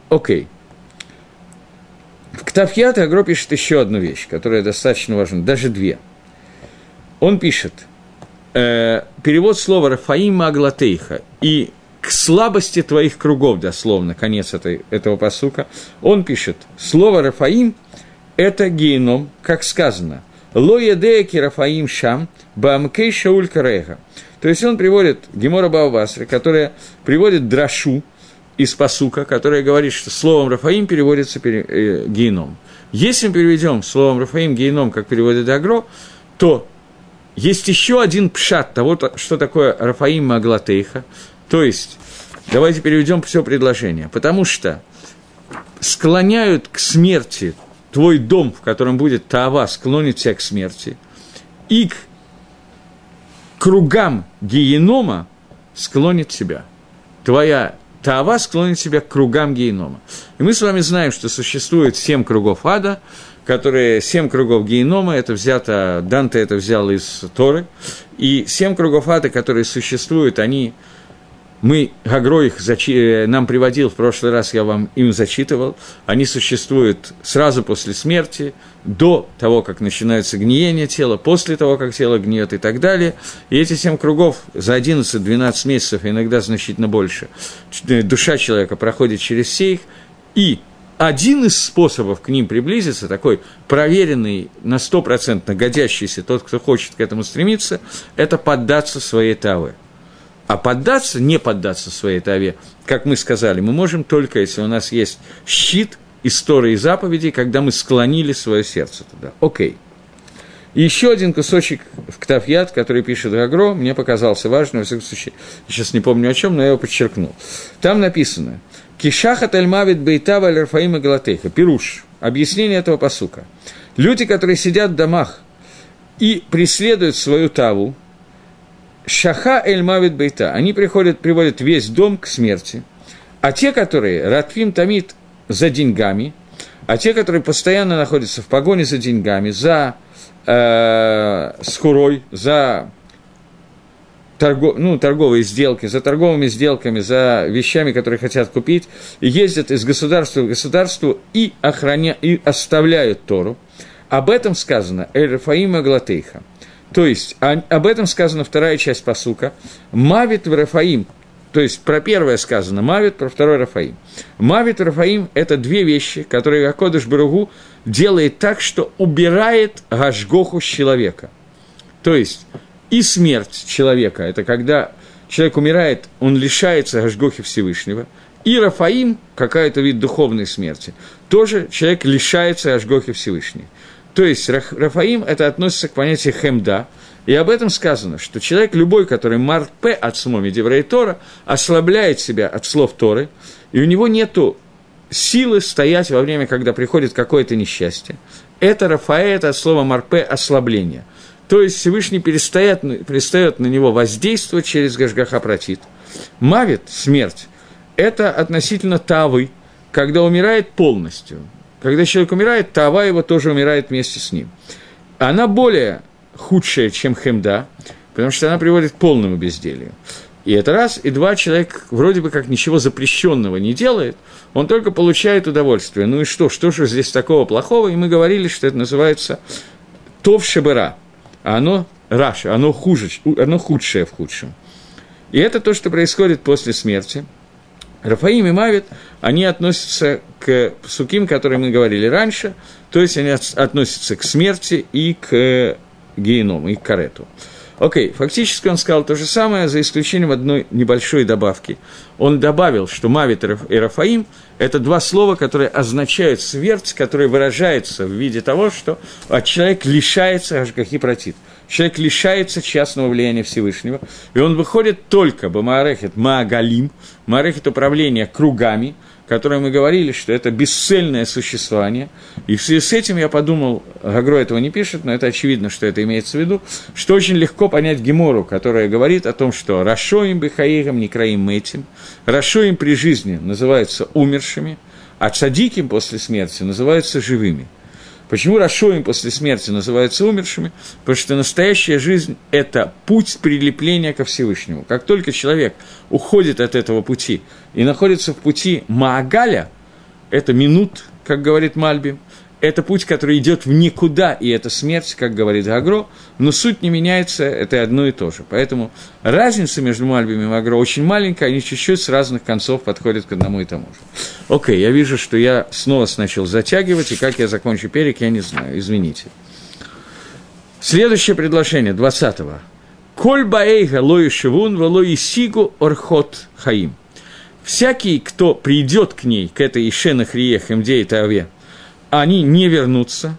Окей. В Ктафьят Агро пишет еще одну вещь, которая достаточно важна, даже две. Он пишет, э, перевод слова «Рафаим Аглатейха» и к слабости твоих кругов, дословно, конец этой, этого посука, он пишет, слово «Рафаим» – это геном, как сказано, «Ло едеки Рафаим шам, баамкей шауль карега». То есть он приводит Гемора Баубасра, которая приводит драшу из посука, которая говорит, что словом Рафаим переводится пере, э, геном. Если мы переведем словом Рафаим геном, как переводит Агро, то есть еще один пшат того, что такое Рафаим Маглатейха, то есть, давайте переведем все предложение. Потому что склоняют к смерти твой дом, в котором будет Таава, склонит тебя к смерти, и к кругам генома склонит себя. Твоя Таава склонит себя к кругам генома. И мы с вами знаем, что существует семь кругов ада, которые семь кругов генома, это взято, Данте это взял из Торы, и семь кругов ада, которые существуют, они мы, Гагро их зачи... Э, нам приводил, в прошлый раз я вам им зачитывал, они существуют сразу после смерти, до того, как начинается гниение тела, после того, как тело гниет и так далее. И эти семь кругов за 11-12 месяцев, иногда значительно больше, э, душа человека проходит через все их, и один из способов к ним приблизиться, такой проверенный, на 100% годящийся, тот, кто хочет к этому стремиться, это поддаться своей тавы. А поддаться, не поддаться своей таве, как мы сказали, мы можем только, если у нас есть щит истории заповедей, когда мы склонили свое сердце туда. Окей. И еще один кусочек в Ктафьят, который пишет Гагро, мне показался важным, во всяком случае, сейчас не помню о чем, но я его подчеркнул. Там написано «Кишаха тальмавит бейтава лерфаима галатейха» Пируш, объяснение этого посука. Люди, которые сидят в домах и преследуют свою таву, Шаха эль мавит бейта. Они приходят, приводят весь дом к смерти. А те, которые Ратфим томит за деньгами, а те, которые постоянно находятся в погоне за деньгами, за э, скурой, за торгов, ну, торговые сделки, за торговыми сделками, за вещами, которые хотят купить, ездят из государства в государство и, охраня, и оставляют Тору. Об этом сказано Эль Рафаима Глатейха – то есть, об этом сказана вторая часть посука. Мавит в Рафаим, то есть про первое сказано Мавит, про второе Рафаим. Мавит и Рафаим – это две вещи, которые Акодыш Баругу делает так, что убирает Гашгоху с человека. То есть, и смерть человека – это когда человек умирает, он лишается Гашгохи Всевышнего. И Рафаим – какая-то вид духовной смерти. Тоже человек лишается Гашгохи Всевышнего. То есть Рафаим это относится к понятию хемда, и об этом сказано, что человек любой, который марпе от смоми Деврей Тора, ослабляет себя от слов Торы, и у него нету силы стоять во время, когда приходит какое-то несчастье. Это Рафаэ, это от слова марпе – ослабление. То есть Всевышний перестает, перестает на него воздействовать через Гашгаха. Мавит, смерть, это относительно Тавы, когда умирает полностью. Когда человек умирает, Тава его тоже умирает вместе с ним. Она более худшая, чем хемда, потому что она приводит к полному безделию. И это раз, и два, человек вроде бы как ничего запрещенного не делает, он только получает удовольствие. Ну и что, что же здесь такого плохого? И мы говорили, что это называется тов шебера, а оно раша, оно хуже, оно худшее в худшем. И это то, что происходит после смерти – Рафаим и Мавит, они относятся к суким, которые мы говорили раньше, то есть они относятся к смерти и к геному, и к карету. Окей, фактически он сказал то же самое, за исключением одной небольшой добавки. Он добавил, что Мавит и Рафаим – это два слова, которые означают смерть, которая выражается в виде того, что человек лишается Ашгахи Протит. Человек лишается частного влияния Всевышнего, и он выходит только Бамаарехет Маагалим, Маарехет управления кругами, которое мы говорили, что это бесцельное существование. И в связи с этим я подумал, Гагро этого не пишет, но это очевидно, что это имеется в виду, что очень легко понять Гемору, которая говорит о том, что «Рашоим не краим этим», «Рашоим при жизни» называются умершими, а «Цадиким» после смерти называются живыми – Почему Рашоим после смерти называются умершими? Потому что настоящая жизнь – это путь прилепления ко Всевышнему. Как только человек уходит от этого пути и находится в пути Маагаля, это минут, как говорит Мальбим, это путь, который идет в никуда, и это смерть, как говорит Гагро, но суть не меняется, это одно и то же. Поэтому разница между Мальбим и Гагро очень маленькая, они чуть-чуть с разных концов подходят к одному и тому же. Окей, я вижу, что я снова начал затягивать, и как я закончу перек, я не знаю, извините. Следующее предложение, 20-го. «Коль баэйга лои шивун, сигу орхот хаим». Всякий, кто придет к ней, к этой Ишена Хрие Хемде и Таве, они не вернутся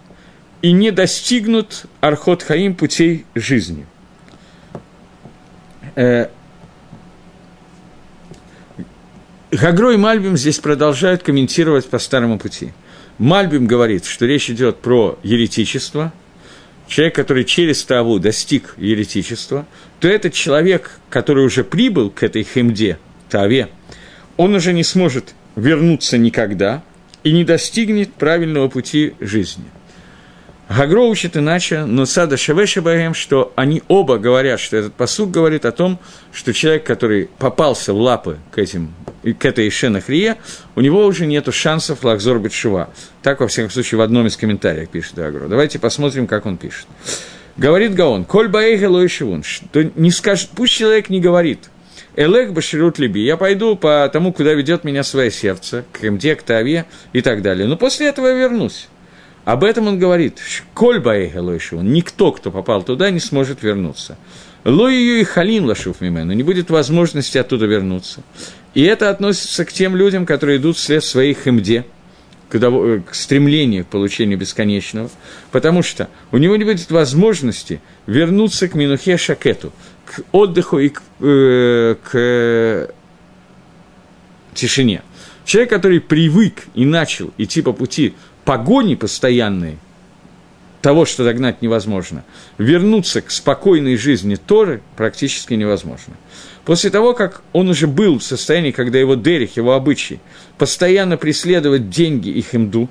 и не достигнут Архот Хаим путей жизни. Э, Гагро и Мальбим здесь продолжают комментировать по старому пути. Мальбим говорит, что речь идет про еретичество, человек, который через Таву достиг еретичества, то этот человек, который уже прибыл к этой хемде, Таве, он уже не сможет вернуться никогда – и не достигнет правильного пути жизни. Гагро учит иначе, но Сада Шавеша Багем, что они оба говорят, что этот посуд говорит о том, что человек, который попался в лапы к, этим, к этой Шенахрие, у него уже нет шансов лахзор Бетшува. Так, во всяком случае, в одном из комментариев пишет Гагро. Давайте посмотрим, как он пишет. Говорит Гаон, «Коль баэйга лоишевун», что не скажет, пусть человек не говорит – Элег Баширут Либи, я пойду по тому, куда ведет меня свое сердце, к Эмде, к Таве и так далее. Но после этого я вернусь. Об этом он говорит. Коль Баэгалойши, никто, кто попал туда, не сможет вернуться. Лою и Халин Лашуф Мимену, не будет возможности оттуда вернуться. И это относится к тем людям, которые идут вслед своих хемде, к, к стремлению к получению бесконечного, потому что у него не будет возможности вернуться к Минухе Шакету, к отдыху и к, э, к тишине. Человек, который привык и начал идти по пути погони постоянной, того, что догнать невозможно, вернуться к спокойной жизни Торы практически невозможно. После того, как он уже был в состоянии, когда его дерих, его обычай, постоянно преследовать деньги и химду,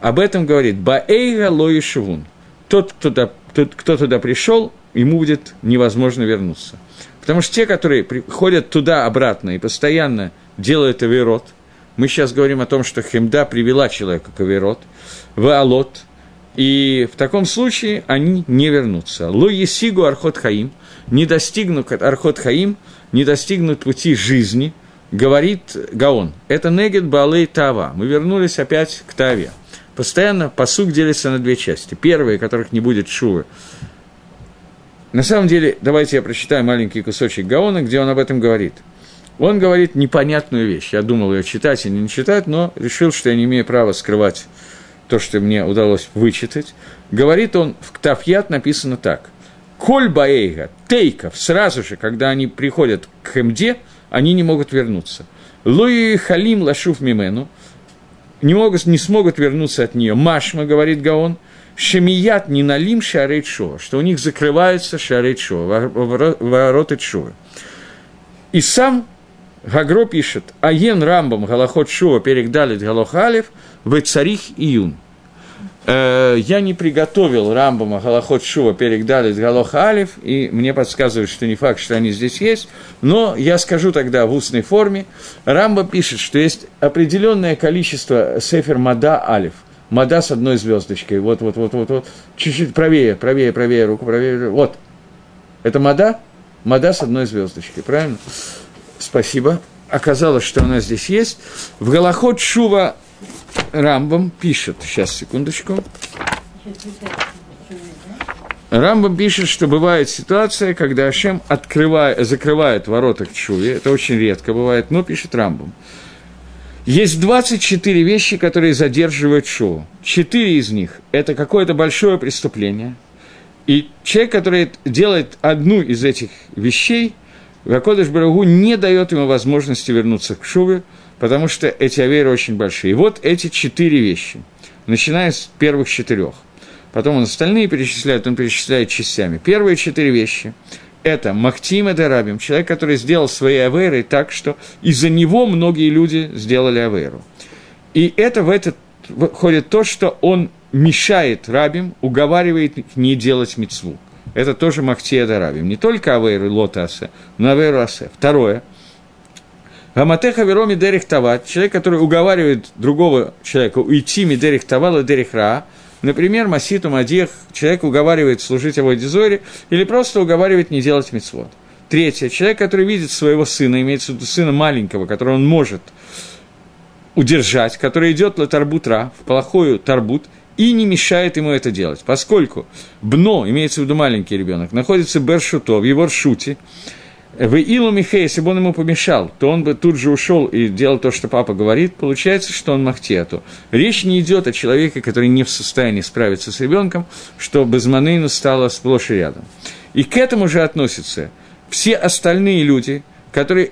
об этом говорит Баэйга Лоишевун. Тот, кто туда, тот, кто туда пришел, ему будет невозможно вернуться. Потому что те, которые приходят туда-обратно и постоянно делают авирот, мы сейчас говорим о том, что хемда привела человека к авирот, в алот, и в таком случае они не вернутся. Ло есигу архот хаим, не достигнут архот хаим, не достигнут пути жизни, говорит Гаон. Это негет балей тава. Мы вернулись опять к таве. Постоянно посук делится на две части. Первые, которых не будет шувы, на самом деле, давайте я прочитаю маленький кусочек Гаона, где он об этом говорит. Он говорит непонятную вещь. Я думал ее читать или не читать, но решил, что я не имею права скрывать то, что мне удалось вычитать. Говорит он, в Ктафьят написано так. Коль баэйга, тейков, сразу же, когда они приходят к Хемде, они не могут вернуться. Луи халим лашуф мимену, не, могут, не смогут вернуться от нее. Машма, говорит Гаон – Шемият не налим шарейт шоа, что у них закрываются шарейт шоа, вороты шоа. И сам Гагро пишет, Аен Рамбам Галахот Шуа перегдалит Галохалев в царих июн. Э, я не приготовил Рамбама Галахот Шува перегдалит Галохалев, и мне подсказывают, что не факт, что они здесь есть, но я скажу тогда в устной форме. Рамба пишет, что есть определенное количество Сефер Мада Алиф – Мада с одной звездочкой. Вот, вот, вот, вот, вот. Чуть-чуть правее, правее, правее, руку правее. Вот. Это Мада? Мада с одной звездочкой, правильно? Спасибо. Оказалось, что она здесь есть. В Галахот Шува Рамбам пишет, сейчас, секундочку. Рамбам пишет, что бывает ситуация, когда Ашем открывает, закрывает ворота к Чуве. Это очень редко бывает, но пишет Рамбам. Есть 24 вещи, которые задерживают шоу. Четыре из них – это какое-то большое преступление. И человек, который делает одну из этих вещей, Вакодыш Барагу не дает ему возможности вернуться к Шуве, потому что эти аверы очень большие. И вот эти четыре вещи, начиная с первых четырех. Потом он остальные перечисляет, он перечисляет частями. Первые четыре вещи – это Махтим и Дарабим, человек, который сделал свои аверы так, что из-за него многие люди сделали аверу. И это в этот входит то, что он мешает рабим, уговаривает их не делать мецву. Это тоже Махтия Дарабим. Не только Авейру Лотасе, но Авейру Асе. Второе. Гаматеха Вероми Дерих Тават, человек, который уговаривает другого человека уйти Мидерих Тавала Дерих Ра, например, Маситу Мадех, человек уговаривает служить его Дизоре, или просто уговаривает не делать мецвод. Третье. Человек, который видит своего сына, имеется в виду сына маленького, которого он может удержать, который идет на тарбутра, в плохую тарбут, и не мешает ему это делать, поскольку Бно, имеется в виду маленький ребенок, находится Бершуто, в его ршуте, в Илу Михе, если бы он ему помешал, то он бы тут же ушел и делал то, что папа говорит, получается, что он махтету. Речь не идет о человеке, который не в состоянии справиться с ребенком, что Безманейну стало сплошь и рядом. И к этому же относятся все остальные люди, которые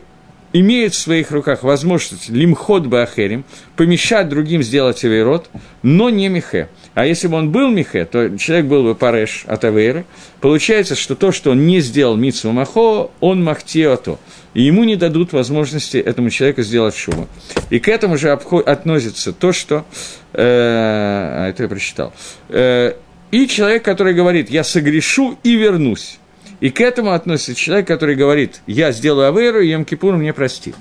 имеют в своих руках возможность лимхот баахерим, помешать другим сделать авейрот, но не михе. А если бы он был михе, то человек был бы пареш от авейры. Получается, что то, что он не сделал митсу махо, он махтиото. И ему не дадут возможности этому человеку сделать шума. И к этому же относится то, что... Э, а это я прочитал. Э, и человек, который говорит, я согрешу и вернусь. И к этому относится человек, который говорит, я сделаю Аверу, и Йом-Кипур мне простит.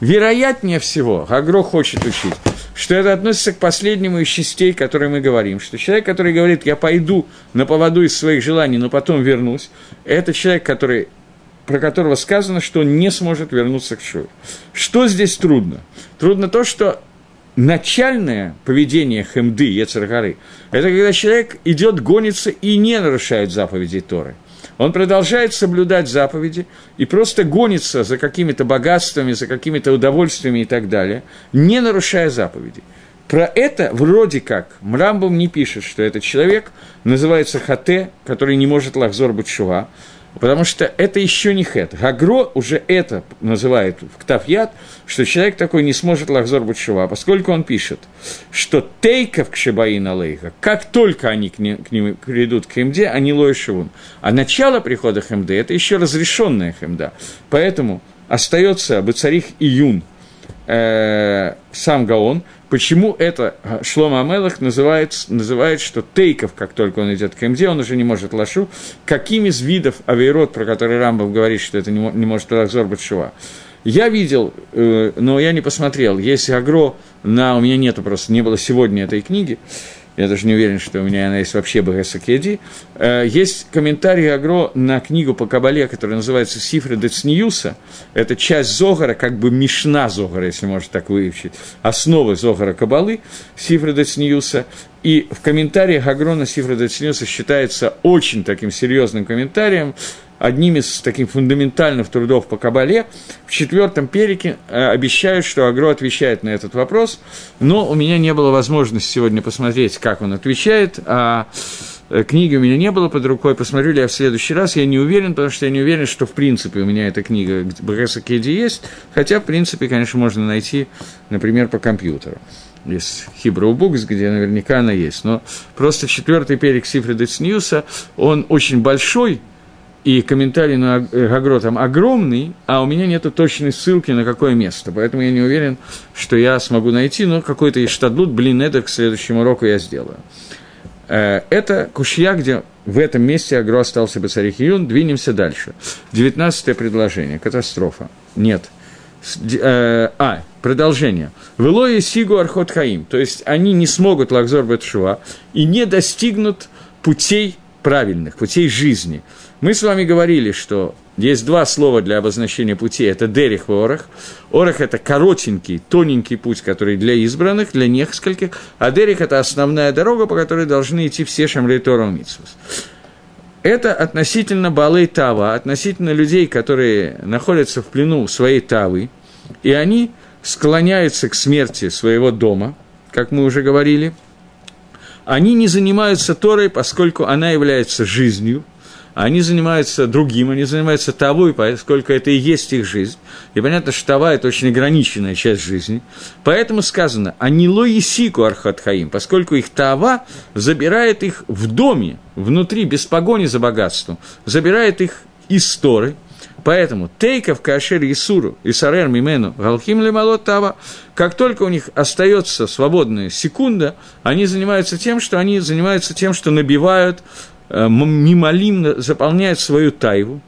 Вероятнее всего, Агро хочет учить, что это относится к последнему из частей, которые мы говорим, что человек, который говорит, я пойду на поводу из своих желаний, но потом вернусь, это человек, который про которого сказано, что он не сможет вернуться к Шуре. Что здесь трудно? Трудно то, что начальное поведение Хемды, Ецаргары, это когда человек идет, гонится и не нарушает заповедей Торы. Он продолжает соблюдать заповеди и просто гонится за какими-то богатствами, за какими-то удовольствиями и так далее, не нарушая заповедей. Про это вроде как Мрамбом не пишет, что этот человек называется Хате, который не может лахзор Бутшува, Потому что это еще не хет. Гагро уже это называет в Ктафьят, что человек такой не сможет лахзор бутшува, поскольку он пишет, что тейков к Шибаин Алейха, как только они к, не, к ним придут к Хемде, они лой шивун. А начало прихода Хемде – это еще разрешенная Хемда. Поэтому остается Бацарих Июн, э, сам Гаон, Почему это Шлома Амелах называет, называет, что тейков, как только он идет к МД, он уже не может лашу, каким из видов авейрот, про который Рамбов говорит, что это не, не может Лахзор Батшува. Я видел, э, но я не посмотрел, есть агро на... У меня нету просто, не было сегодня этой книги, я даже не уверен, что у меня она есть вообще БГС Кеди, э, есть комментарий Агро на книгу по Кабале, которая называется «Сифры Децниюса». Это часть Зогара, как бы мишна Зогара, если можно так выучить, основы Зогара Кабалы, Сифры Децниюса. И в комментариях Агро на Сифры Децниюса считается очень таким серьезным комментарием, одним из таких фундаментальных трудов по Кабале. В четвертом перике э, обещают, что Агро отвечает на этот вопрос, но у меня не было возможности сегодня посмотреть, как он отвечает, а э, книги у меня не было под рукой, посмотрю ли я в следующий раз, я не уверен, потому что я не уверен, что в принципе у меня эта книга Бреса Кеди есть, хотя в принципе, конечно, можно найти, например, по компьютеру. Есть Hebrew Books, где наверняка она есть. Но просто четвертый перек Сифрида Ньюса, он очень большой, и комментарий на Гагро там огромный, а у меня нету точной ссылки на какое место, поэтому я не уверен, что я смогу найти, но какой-то иштадлут, блин, это к следующему уроку я сделаю. Э, это Кушья, где в этом месте Агро остался бы царь Юн. Двинемся дальше. Девятнадцатое предложение. Катастрофа. Нет. Э, а, продолжение. Велои Сигу Архот Хаим. То есть они не смогут Лакзор Бетшуа и не достигнут путей правильных, путей жизни. Мы с вами говорили, что есть два слова для обозначения пути. Это дерих и орах. Орах – это коротенький, тоненький путь, который для избранных, для нескольких. А дерих – это основная дорога, по которой должны идти все шамрей Тору Митсус. Это относительно Балей Тава, относительно людей, которые находятся в плену своей Тавы, и они склоняются к смерти своего дома, как мы уже говорили – они не занимаются Торой, поскольку она является жизнью, они занимаются другим, они занимаются тавой, поскольку это и есть их жизнь. И понятно, что тава – это очень ограниченная часть жизни. Поэтому сказано «анило есику архатхаим», поскольку их тава забирает их в доме, внутри, без погони за богатством, забирает их из Торы – Поэтому тейков кашер Исуру и сарер мимену галхим лемалот тава, как только у них остается свободная секунда, они занимаются тем, что они занимаются тем, что набивают, мимолимно заполняют свою тайву,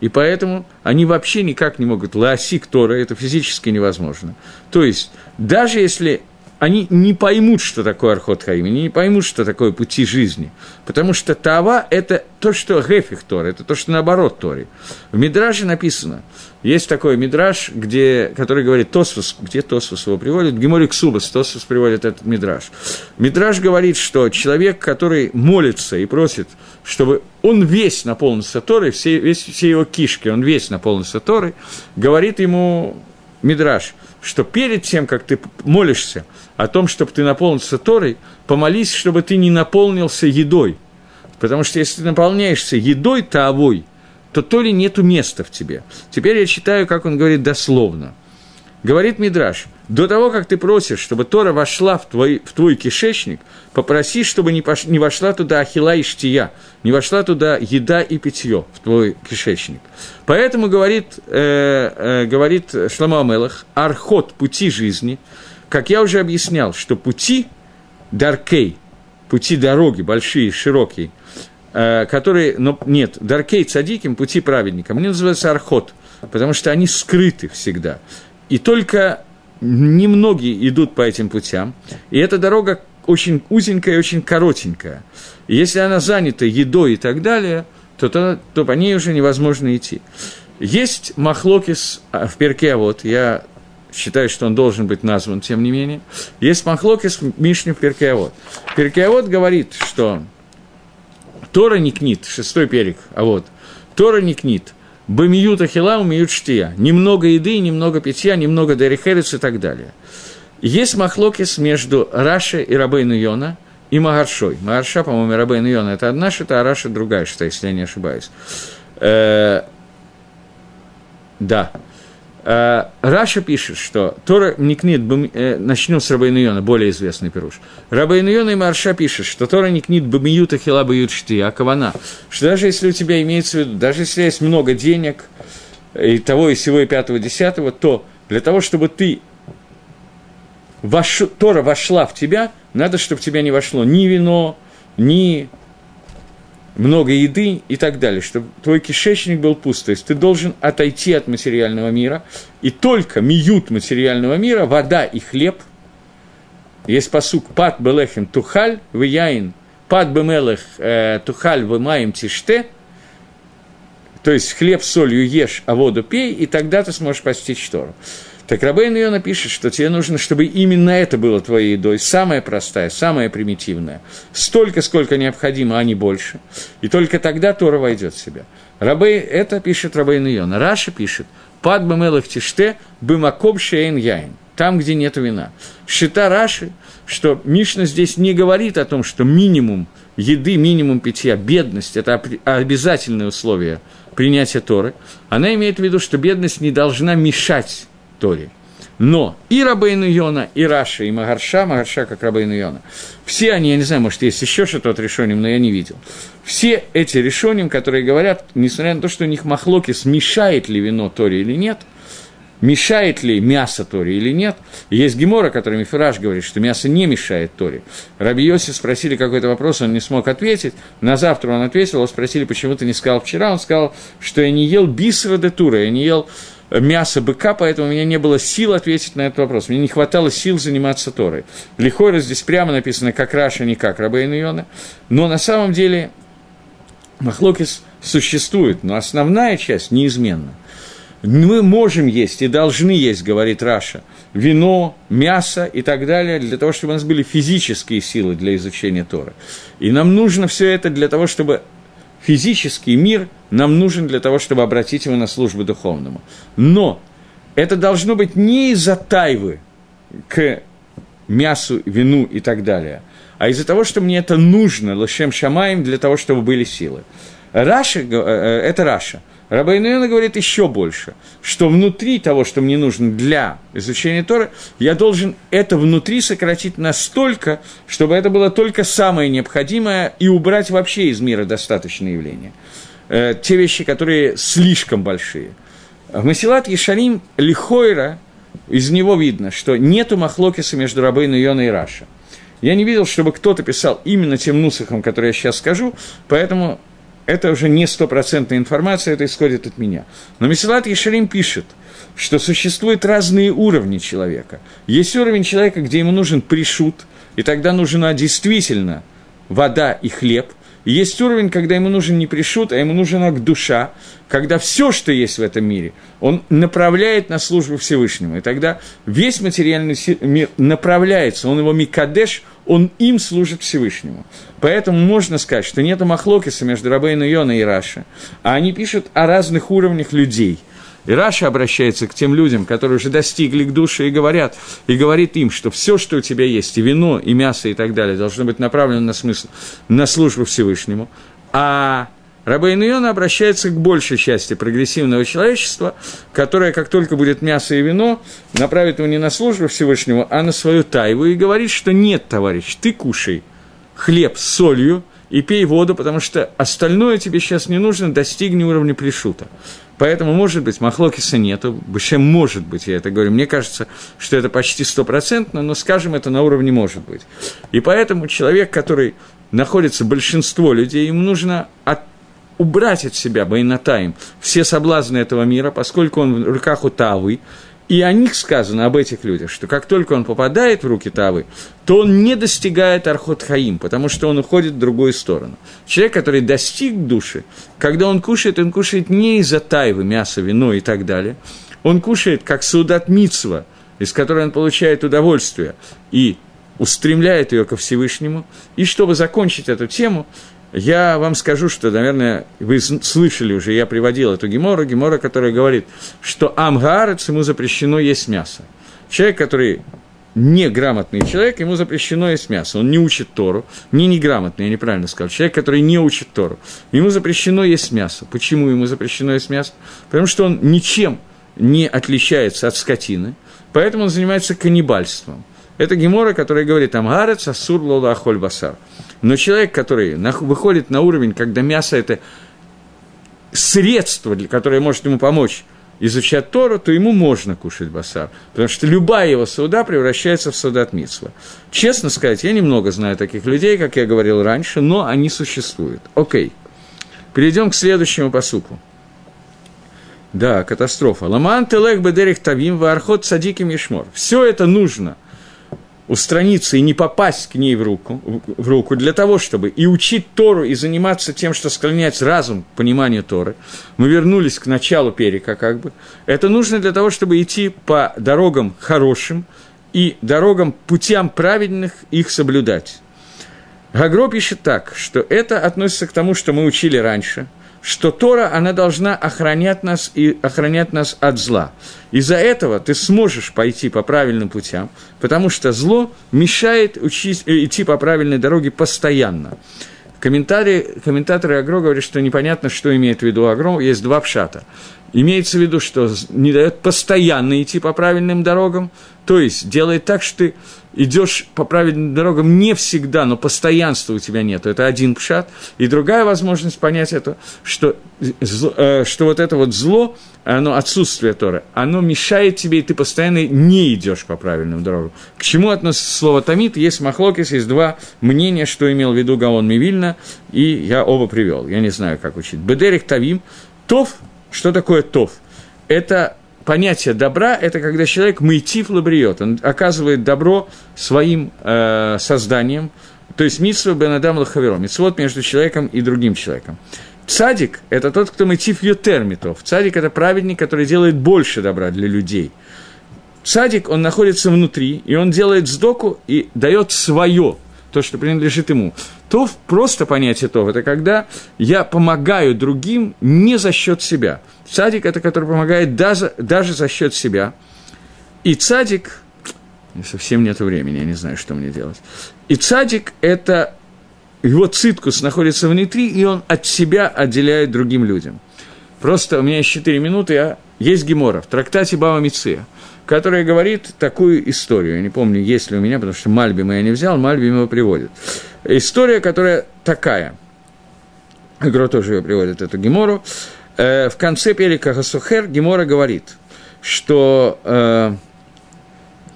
и поэтому они вообще никак не могут лаосик Тора, это физически невозможно. То есть, даже если они не поймут, что такое Архот Хаим, они не поймут, что такое пути жизни. Потому что Тава – это то, что Гефих Тор, это то, что наоборот Тори. В Мидраже написано, есть такой Мидраж, где, который говорит Тосфус, где Тосфус его приводит, Геморик Субас, Тосфус приводит этот Мидраж. Мидраж говорит, что человек, который молится и просит, чтобы он весь наполнился Торой, все, весь, все его кишки, он весь наполнился Торой, говорит ему Мидраж, что перед тем, как ты молишься, о том, чтобы ты наполнился Торой, помолись, чтобы ты не наполнился едой. Потому что если ты наполняешься едой таовой, то то ли нету места в тебе. Теперь я читаю, как он говорит дословно. Говорит Мидраш, до того, как ты просишь, чтобы Тора вошла в твой, в твой кишечник, попроси, чтобы не, пош, не вошла туда ахила и штия, не вошла туда еда и питье в твой кишечник. Поэтому говорит, э, э, говорит Шламу Амелах, архот пути жизни – как я уже объяснял, что пути Даркей, пути дороги большие, широкие, э, которые, но нет, Даркей Цадиким, пути праведника, мне называется Архот, потому что они скрыты всегда. И только немногие идут по этим путям, и эта дорога очень узенькая и очень коротенькая. И если она занята едой и так далее, то, то, то по ней уже невозможно идти. Есть Махлокис а, в перке, вот я считаю, что он должен быть назван, тем не менее. Есть Махлокис Мишни Перкеавод. Перкеавод говорит, что Тора не книт, шестой перек, а вот, Тора не книт, Бамиют ахила, умеют штия. Немного еды, немного питья, немного дерихерец и так далее. Есть махлокис между Рашей и Рабейну Йона и Магаршой. Магарша, по-моему, Рабейну Йона – это одна шита, а Раша – другая шита, если я не ошибаюсь. Э, да. Э, Раша пишет, что Тора Никнит, э, начнем с Рабейну Йона, более известный пируш. Рабейну Йона и Марша пишет, что Тора Никнит Бамиюта Хила Бают Шти, а Кавана, что даже если у тебя имеется в виду, даже если есть много денег, и того, и всего, и пятого, десятого, то для того, чтобы ты вош... Тора вошла в тебя, надо, чтобы в тебя не вошло ни вино, ни много еды и так далее, чтобы твой кишечник был пуст. То есть ты должен отойти от материального мира, и только миют материального мира, вода и хлеб, есть посук «Пат белехем тухаль вяин, пат бемелех э, тухаль вымаем тиште», то есть хлеб солью ешь, а воду пей, и тогда ты сможешь постичь Тору. Так Рабейн Йона пишет, что тебе нужно, чтобы именно это было твоей едой, самая простая, самая примитивная, столько, сколько необходимо, а не больше. И только тогда Тора войдет в себя. Рабей, это пишет Рабейн Йона. Раша пишет, «Пад бэмэлах тиште бымакоб шейн яин» там, где нет вина. Счета Раши, что Мишна здесь не говорит о том, что минимум еды, минимум питья, бедность – это обязательное условие принятия Торы. Она имеет в виду, что бедность не должна мешать Торе. Но и Рабейну Йона, и Раша, и Магарша, Магарша как Рабейну Йона, все они, я не знаю, может, есть еще что-то от решением, но я не видел. Все эти решения, которые говорят, несмотря на то, что у них махлоки, смешает ли вино Торе или нет, мешает ли мясо Торе или нет. Есть Гемора, который Мифираж говорит, что мясо не мешает Торе. Раби Йоси спросили какой-то вопрос, он не смог ответить. На завтра он ответил, его спросили, почему ты не сказал вчера. Он сказал, что я не ел бисера де тура, я не ел мясо быка, поэтому у меня не было сил ответить на этот вопрос. Мне не хватало сил заниматься Торой. Лихора здесь прямо написано, как Раша, не как Рабейн Йона. Но на самом деле Махлокис существует, но основная часть неизменна. Мы можем есть и должны есть, говорит Раша, вино, мясо и так далее, для того, чтобы у нас были физические силы для изучения Тора. И нам нужно все это для того, чтобы физический мир нам нужен для того, чтобы обратить его на службу духовному. Но это должно быть не из-за тайвы к мясу, вину и так далее, а из-за того, что мне это нужно, лошем шамаем, для того, чтобы были силы. Раша, э, э, это Раша. Рабайнуэна говорит еще больше, что внутри того, что мне нужно для изучения Торы, я должен это внутри сократить настолько, чтобы это было только самое необходимое и убрать вообще из мира достаточное явление. Э, те вещи, которые слишком большие. В Масилат Ешарим Лихойра, из него видно, что нету махлокиса между Рабейну и Раша. Я не видел, чтобы кто-то писал именно тем нусахом, который я сейчас скажу, поэтому это уже не стопроцентная информация, это исходит от меня. Но Месилат Ешарим пишет, что существуют разные уровни человека. Есть уровень человека, где ему нужен пришут, и тогда нужна действительно вода и хлеб. И есть уровень, когда ему нужен не пришут, а ему нужна душа, когда все, что есть в этом мире, он направляет на службу Всевышнему. И тогда весь материальный мир направляется, он его מקדש, он им служит Всевышнему. Поэтому можно сказать, что нет махлокиса между Рабейну Йона и Раша, а они пишут о разных уровнях людей. И Раша обращается к тем людям, которые уже достигли קדושה и говорят, и говорит им, что все, что у тебя есть, и вино, и мясо, и так далее, должно быть направлено на смысл, на службу Всевышнему. А Рабейну обращается к большей части прогрессивного человечества, которое, как только будет мясо и вино, направит его не на службу Всевышнему, а на свою тайву и говорит, что нет, товарищ, ты кушай хлеб с солью и пей воду, потому что остальное тебе сейчас не нужно, достигни уровня плешута. Поэтому, может быть, Махлокиса нету, Бешем может быть, я это говорю. Мне кажется, что это почти стопроцентно, но, скажем, это на уровне может быть. И поэтому человек, который находится большинство людей, ему нужно от убрать от себя Байнатаем все соблазны этого мира, поскольку он в руках у Тавы, и о них сказано, об этих людях, что как только он попадает в руки Тавы, то он не достигает Архот Хаим, потому что он уходит в другую сторону. Человек, который достиг души, когда он кушает, он кушает не из-за Тайвы, мясо, вино и так далее. Он кушает как Саудат Мицва, из которой он получает удовольствие и устремляет ее ко Всевышнему. И чтобы закончить эту тему, я вам скажу, что, наверное, вы слышали уже, я приводил эту гемору, гемора, которая говорит, что амгарец ему запрещено есть мясо. Человек, который неграмотный человек, ему запрещено есть мясо. Он не учит Тору. Не неграмотный, я неправильно сказал. Человек, который не учит Тору. Ему запрещено есть мясо. Почему ему запрещено есть мясо? Потому что он ничем не отличается от скотины, поэтому он занимается каннибальством. Это гемора, которая говорит «Амгарец асур лола ахоль басар». Но человек, который выходит на уровень, когда мясо – это средство, которое может ему помочь изучать Тору, то ему можно кушать басар. Потому что любая его суда превращается в судат митсва. Честно сказать, я немного знаю таких людей, как я говорил раньше, но они существуют. Окей. Перейдем к следующему посуку. Да, катастрофа. Ламан телех бедерих тавим вархот садиким ешмор. Все это нужно – устраниться и не попасть к ней в руку, в руку для того, чтобы и учить Тору, и заниматься тем, что склонять разум к Торы. Мы вернулись к началу перика, как бы. Это нужно для того, чтобы идти по дорогам хорошим и дорогам, путям праведных, их соблюдать. Гагро пишет так, что это относится к тому, что мы учили раньше – что Тора, она должна охранять нас и охранять нас от зла. Из-за этого ты сможешь пойти по правильным путям, потому что зло мешает учить, э, идти по правильной дороге постоянно. Комментарии, комментаторы Агро говорят, что непонятно, что имеет в виду Агро, есть два пшата. Имеется в виду, что не дает постоянно идти по правильным дорогам, то есть делает так, что ты идешь по правильным дорогам не всегда, но постоянства у тебя нет. Это один пшат. И другая возможность понять это, что, э, что вот это вот зло, оно отсутствие Торы, оно мешает тебе, и ты постоянно не идешь по правильным дорогам. К чему относится слово «тамид»? Есть махлокис, есть два мнения, что имел в виду Гаон Мивильна, и я оба привел. Я не знаю, как учить. Бедерих Тавим. Тов. Что такое Тов? Это понятие добра – это когда человек мытив лабриот, он оказывает добро своим э, созданием, то есть митсва бенадам лахаверо, митсвот между человеком и другим человеком. Цадик – это тот, кто мытив ютермитов. Цадик – это праведник, который делает больше добра для людей. Цадик, он находится внутри, и он делает сдоку и дает свое, то, что принадлежит ему. То просто понятие то, это когда я помогаю другим не за счет себя – Цадик – это который помогает даже, даже за счет себя. И цадик, совсем нет времени, я не знаю, что мне делать. И цадик – это его циткус находится внутри, и он от себя отделяет другим людям. Просто у меня есть 4 минуты, а есть Гемора в трактате Бава Миция, которая говорит такую историю. Я не помню, есть ли у меня, потому что Мальбима я не взял, Мальбим его приводит. История, которая такая. Игро тоже ее приводит, эту Гемору. Э, в конце перека Хасухер Гемора говорит, что, э,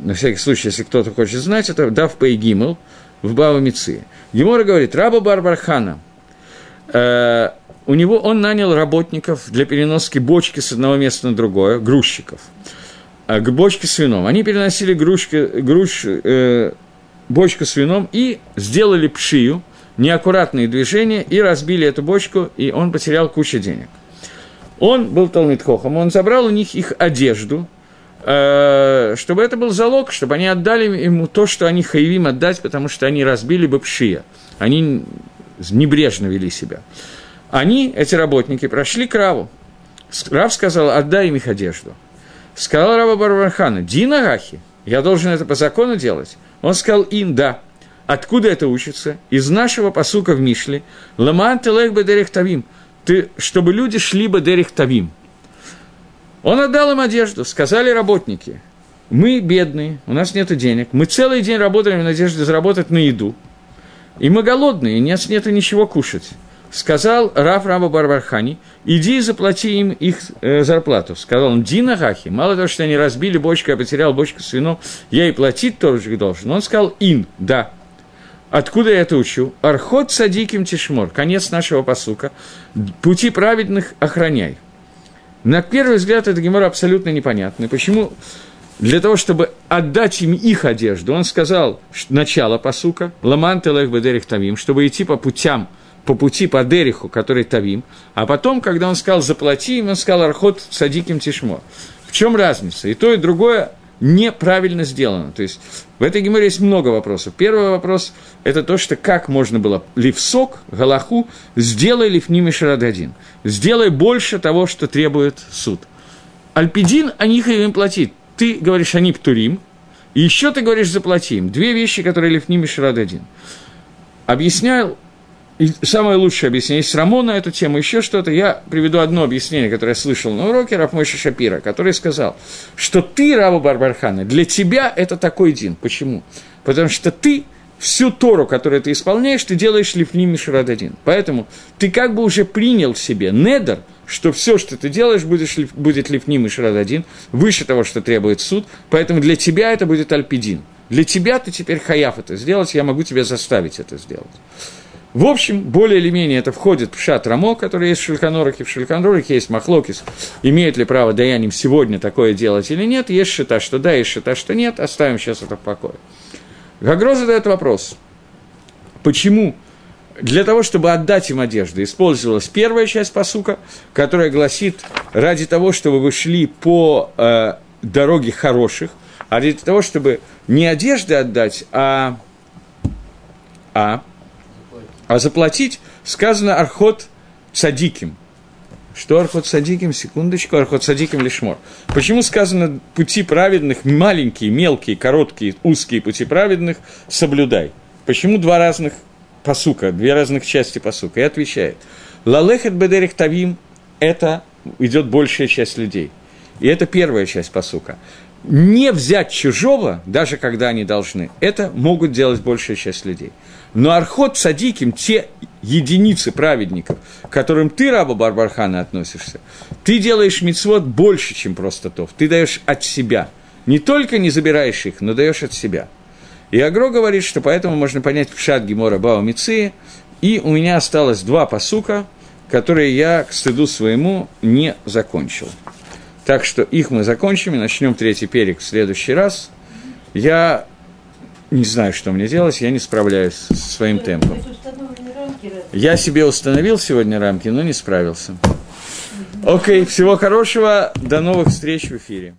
на всякий случай, если кто-то хочет знать, это Дав Гимл в Бава Миции. Гемора говорит, раба Барбархана, э, у него он нанял работников для переноски бочки с одного места на другое, грузчиков, к бочке с вином. Они переносили грушки, груш, э, бочку с вином и сделали пшию, неаккуратные движения, и разбили эту бочку, и он потерял кучу денег. Он был Талмитхохом, он забрал у них их одежду, э, чтобы это был залог, чтобы они отдали ему то, что они хаевим отдать, потому что они разбили бы пшия. Они небрежно вели себя. Они, эти работники, прошли к Раву. Рав сказал, отдай им их одежду. Сказал Рава Барбархана, Дина Гахи, я должен это по закону делать. Он сказал им, да. Откуда это учится? Из нашего посука в Мишле. Ламан телех бедерих тавим – ты, чтобы люди шли бы Дерих Тавим. Он отдал им одежду, сказали работники, мы бедные, у нас нет денег, мы целый день работаем в надежде заработать на еду, и мы голодные, у нас нет ничего кушать. Сказал Раф Раба Барбархани, иди и заплати им их э, зарплату. Сказал он, Дина Гахи, мало того, что они разбили бочку, я потерял бочку с вином, я и платить тоже должен. Он сказал, ин, да, Откуда я это учу? Архот садиким тишмор. Конец нашего посука. Пути праведных охраняй. На первый взгляд, это гемор абсолютно непонятно. Почему? Для того, чтобы отдать им их одежду, он сказал начало посука, ламан телех бедерих тавим, чтобы идти по путям, по пути по Дериху, который Тавим, а потом, когда он сказал «заплати», он сказал «Архот садиким тишмо». В чем разница? И то, и другое неправильно сделано. То есть в этой геморе есть много вопросов. Первый вопрос – это то, что как можно было ливсок, галаху, сделай лифними шарададин. Сделай больше того, что требует суд. Альпидин, они им платить. Ты говоришь, они птурим, и еще ты говоришь, заплати им. Две вещи, которые лифними шарададин. Объяснял и самое лучшее объяснение, есть Рамон на эту тему, еще что-то, я приведу одно объяснение, которое я слышал на уроке Рафмойша Шапира, который сказал, что ты, Рава Барбархана, для тебя это такой дин. Почему? Потому что ты всю Тору, которую ты исполняешь, ты делаешь лифни Мишрад один. Поэтому ты как бы уже принял себе недер, что все, что ты делаешь, будешь, будет лифни Мишрад один, выше того, что требует суд, поэтому для тебя это будет альпидин. Для тебя ты теперь хаяф это сделать, я могу тебя заставить это сделать. В общем, более или менее это входит в шат Рамо, который есть в Шельканорахе. В Шельканорахе есть Махлокис. Имеет ли право Даянием сегодня такое делать или нет? Есть шита, что да, есть шита, что нет. Оставим сейчас это в покое. Гагро задает вопрос. Почему для того, чтобы отдать им одежду, использовалась первая часть посука, которая гласит, ради того, чтобы вы шли по э, дороге хороших, а ради того, чтобы не одежды отдать, а, а а заплатить сказано архот садиким. Что архот садиким? Секундочку, архот садиким лишмор. Почему сказано пути праведных, маленькие, мелкие, короткие, узкие пути праведных, соблюдай? Почему два разных посука, две разных части посука? И отвечает. Лалехет бедерих тавим – это идет большая часть людей. И это первая часть посука. Не взять чужого, даже когда они должны, это могут делать большая часть людей. Но архот садиким, те единицы праведников, к которым ты, раба Барбархана, относишься, ты делаешь мицвод больше, чем просто то. Ты даешь от себя. Не только не забираешь их, но даешь от себя. И Агро говорит, что поэтому можно понять пшат Гемора Бао и у меня осталось два посука, которые я, к стыду своему, не закончил. Так что их мы закончим и начнем третий перек в следующий раз. Я не знаю, что мне делать, я не справляюсь со своим темпом. Я себе установил сегодня рамки, но не справился. Окей, okay, всего хорошего, до новых встреч в эфире.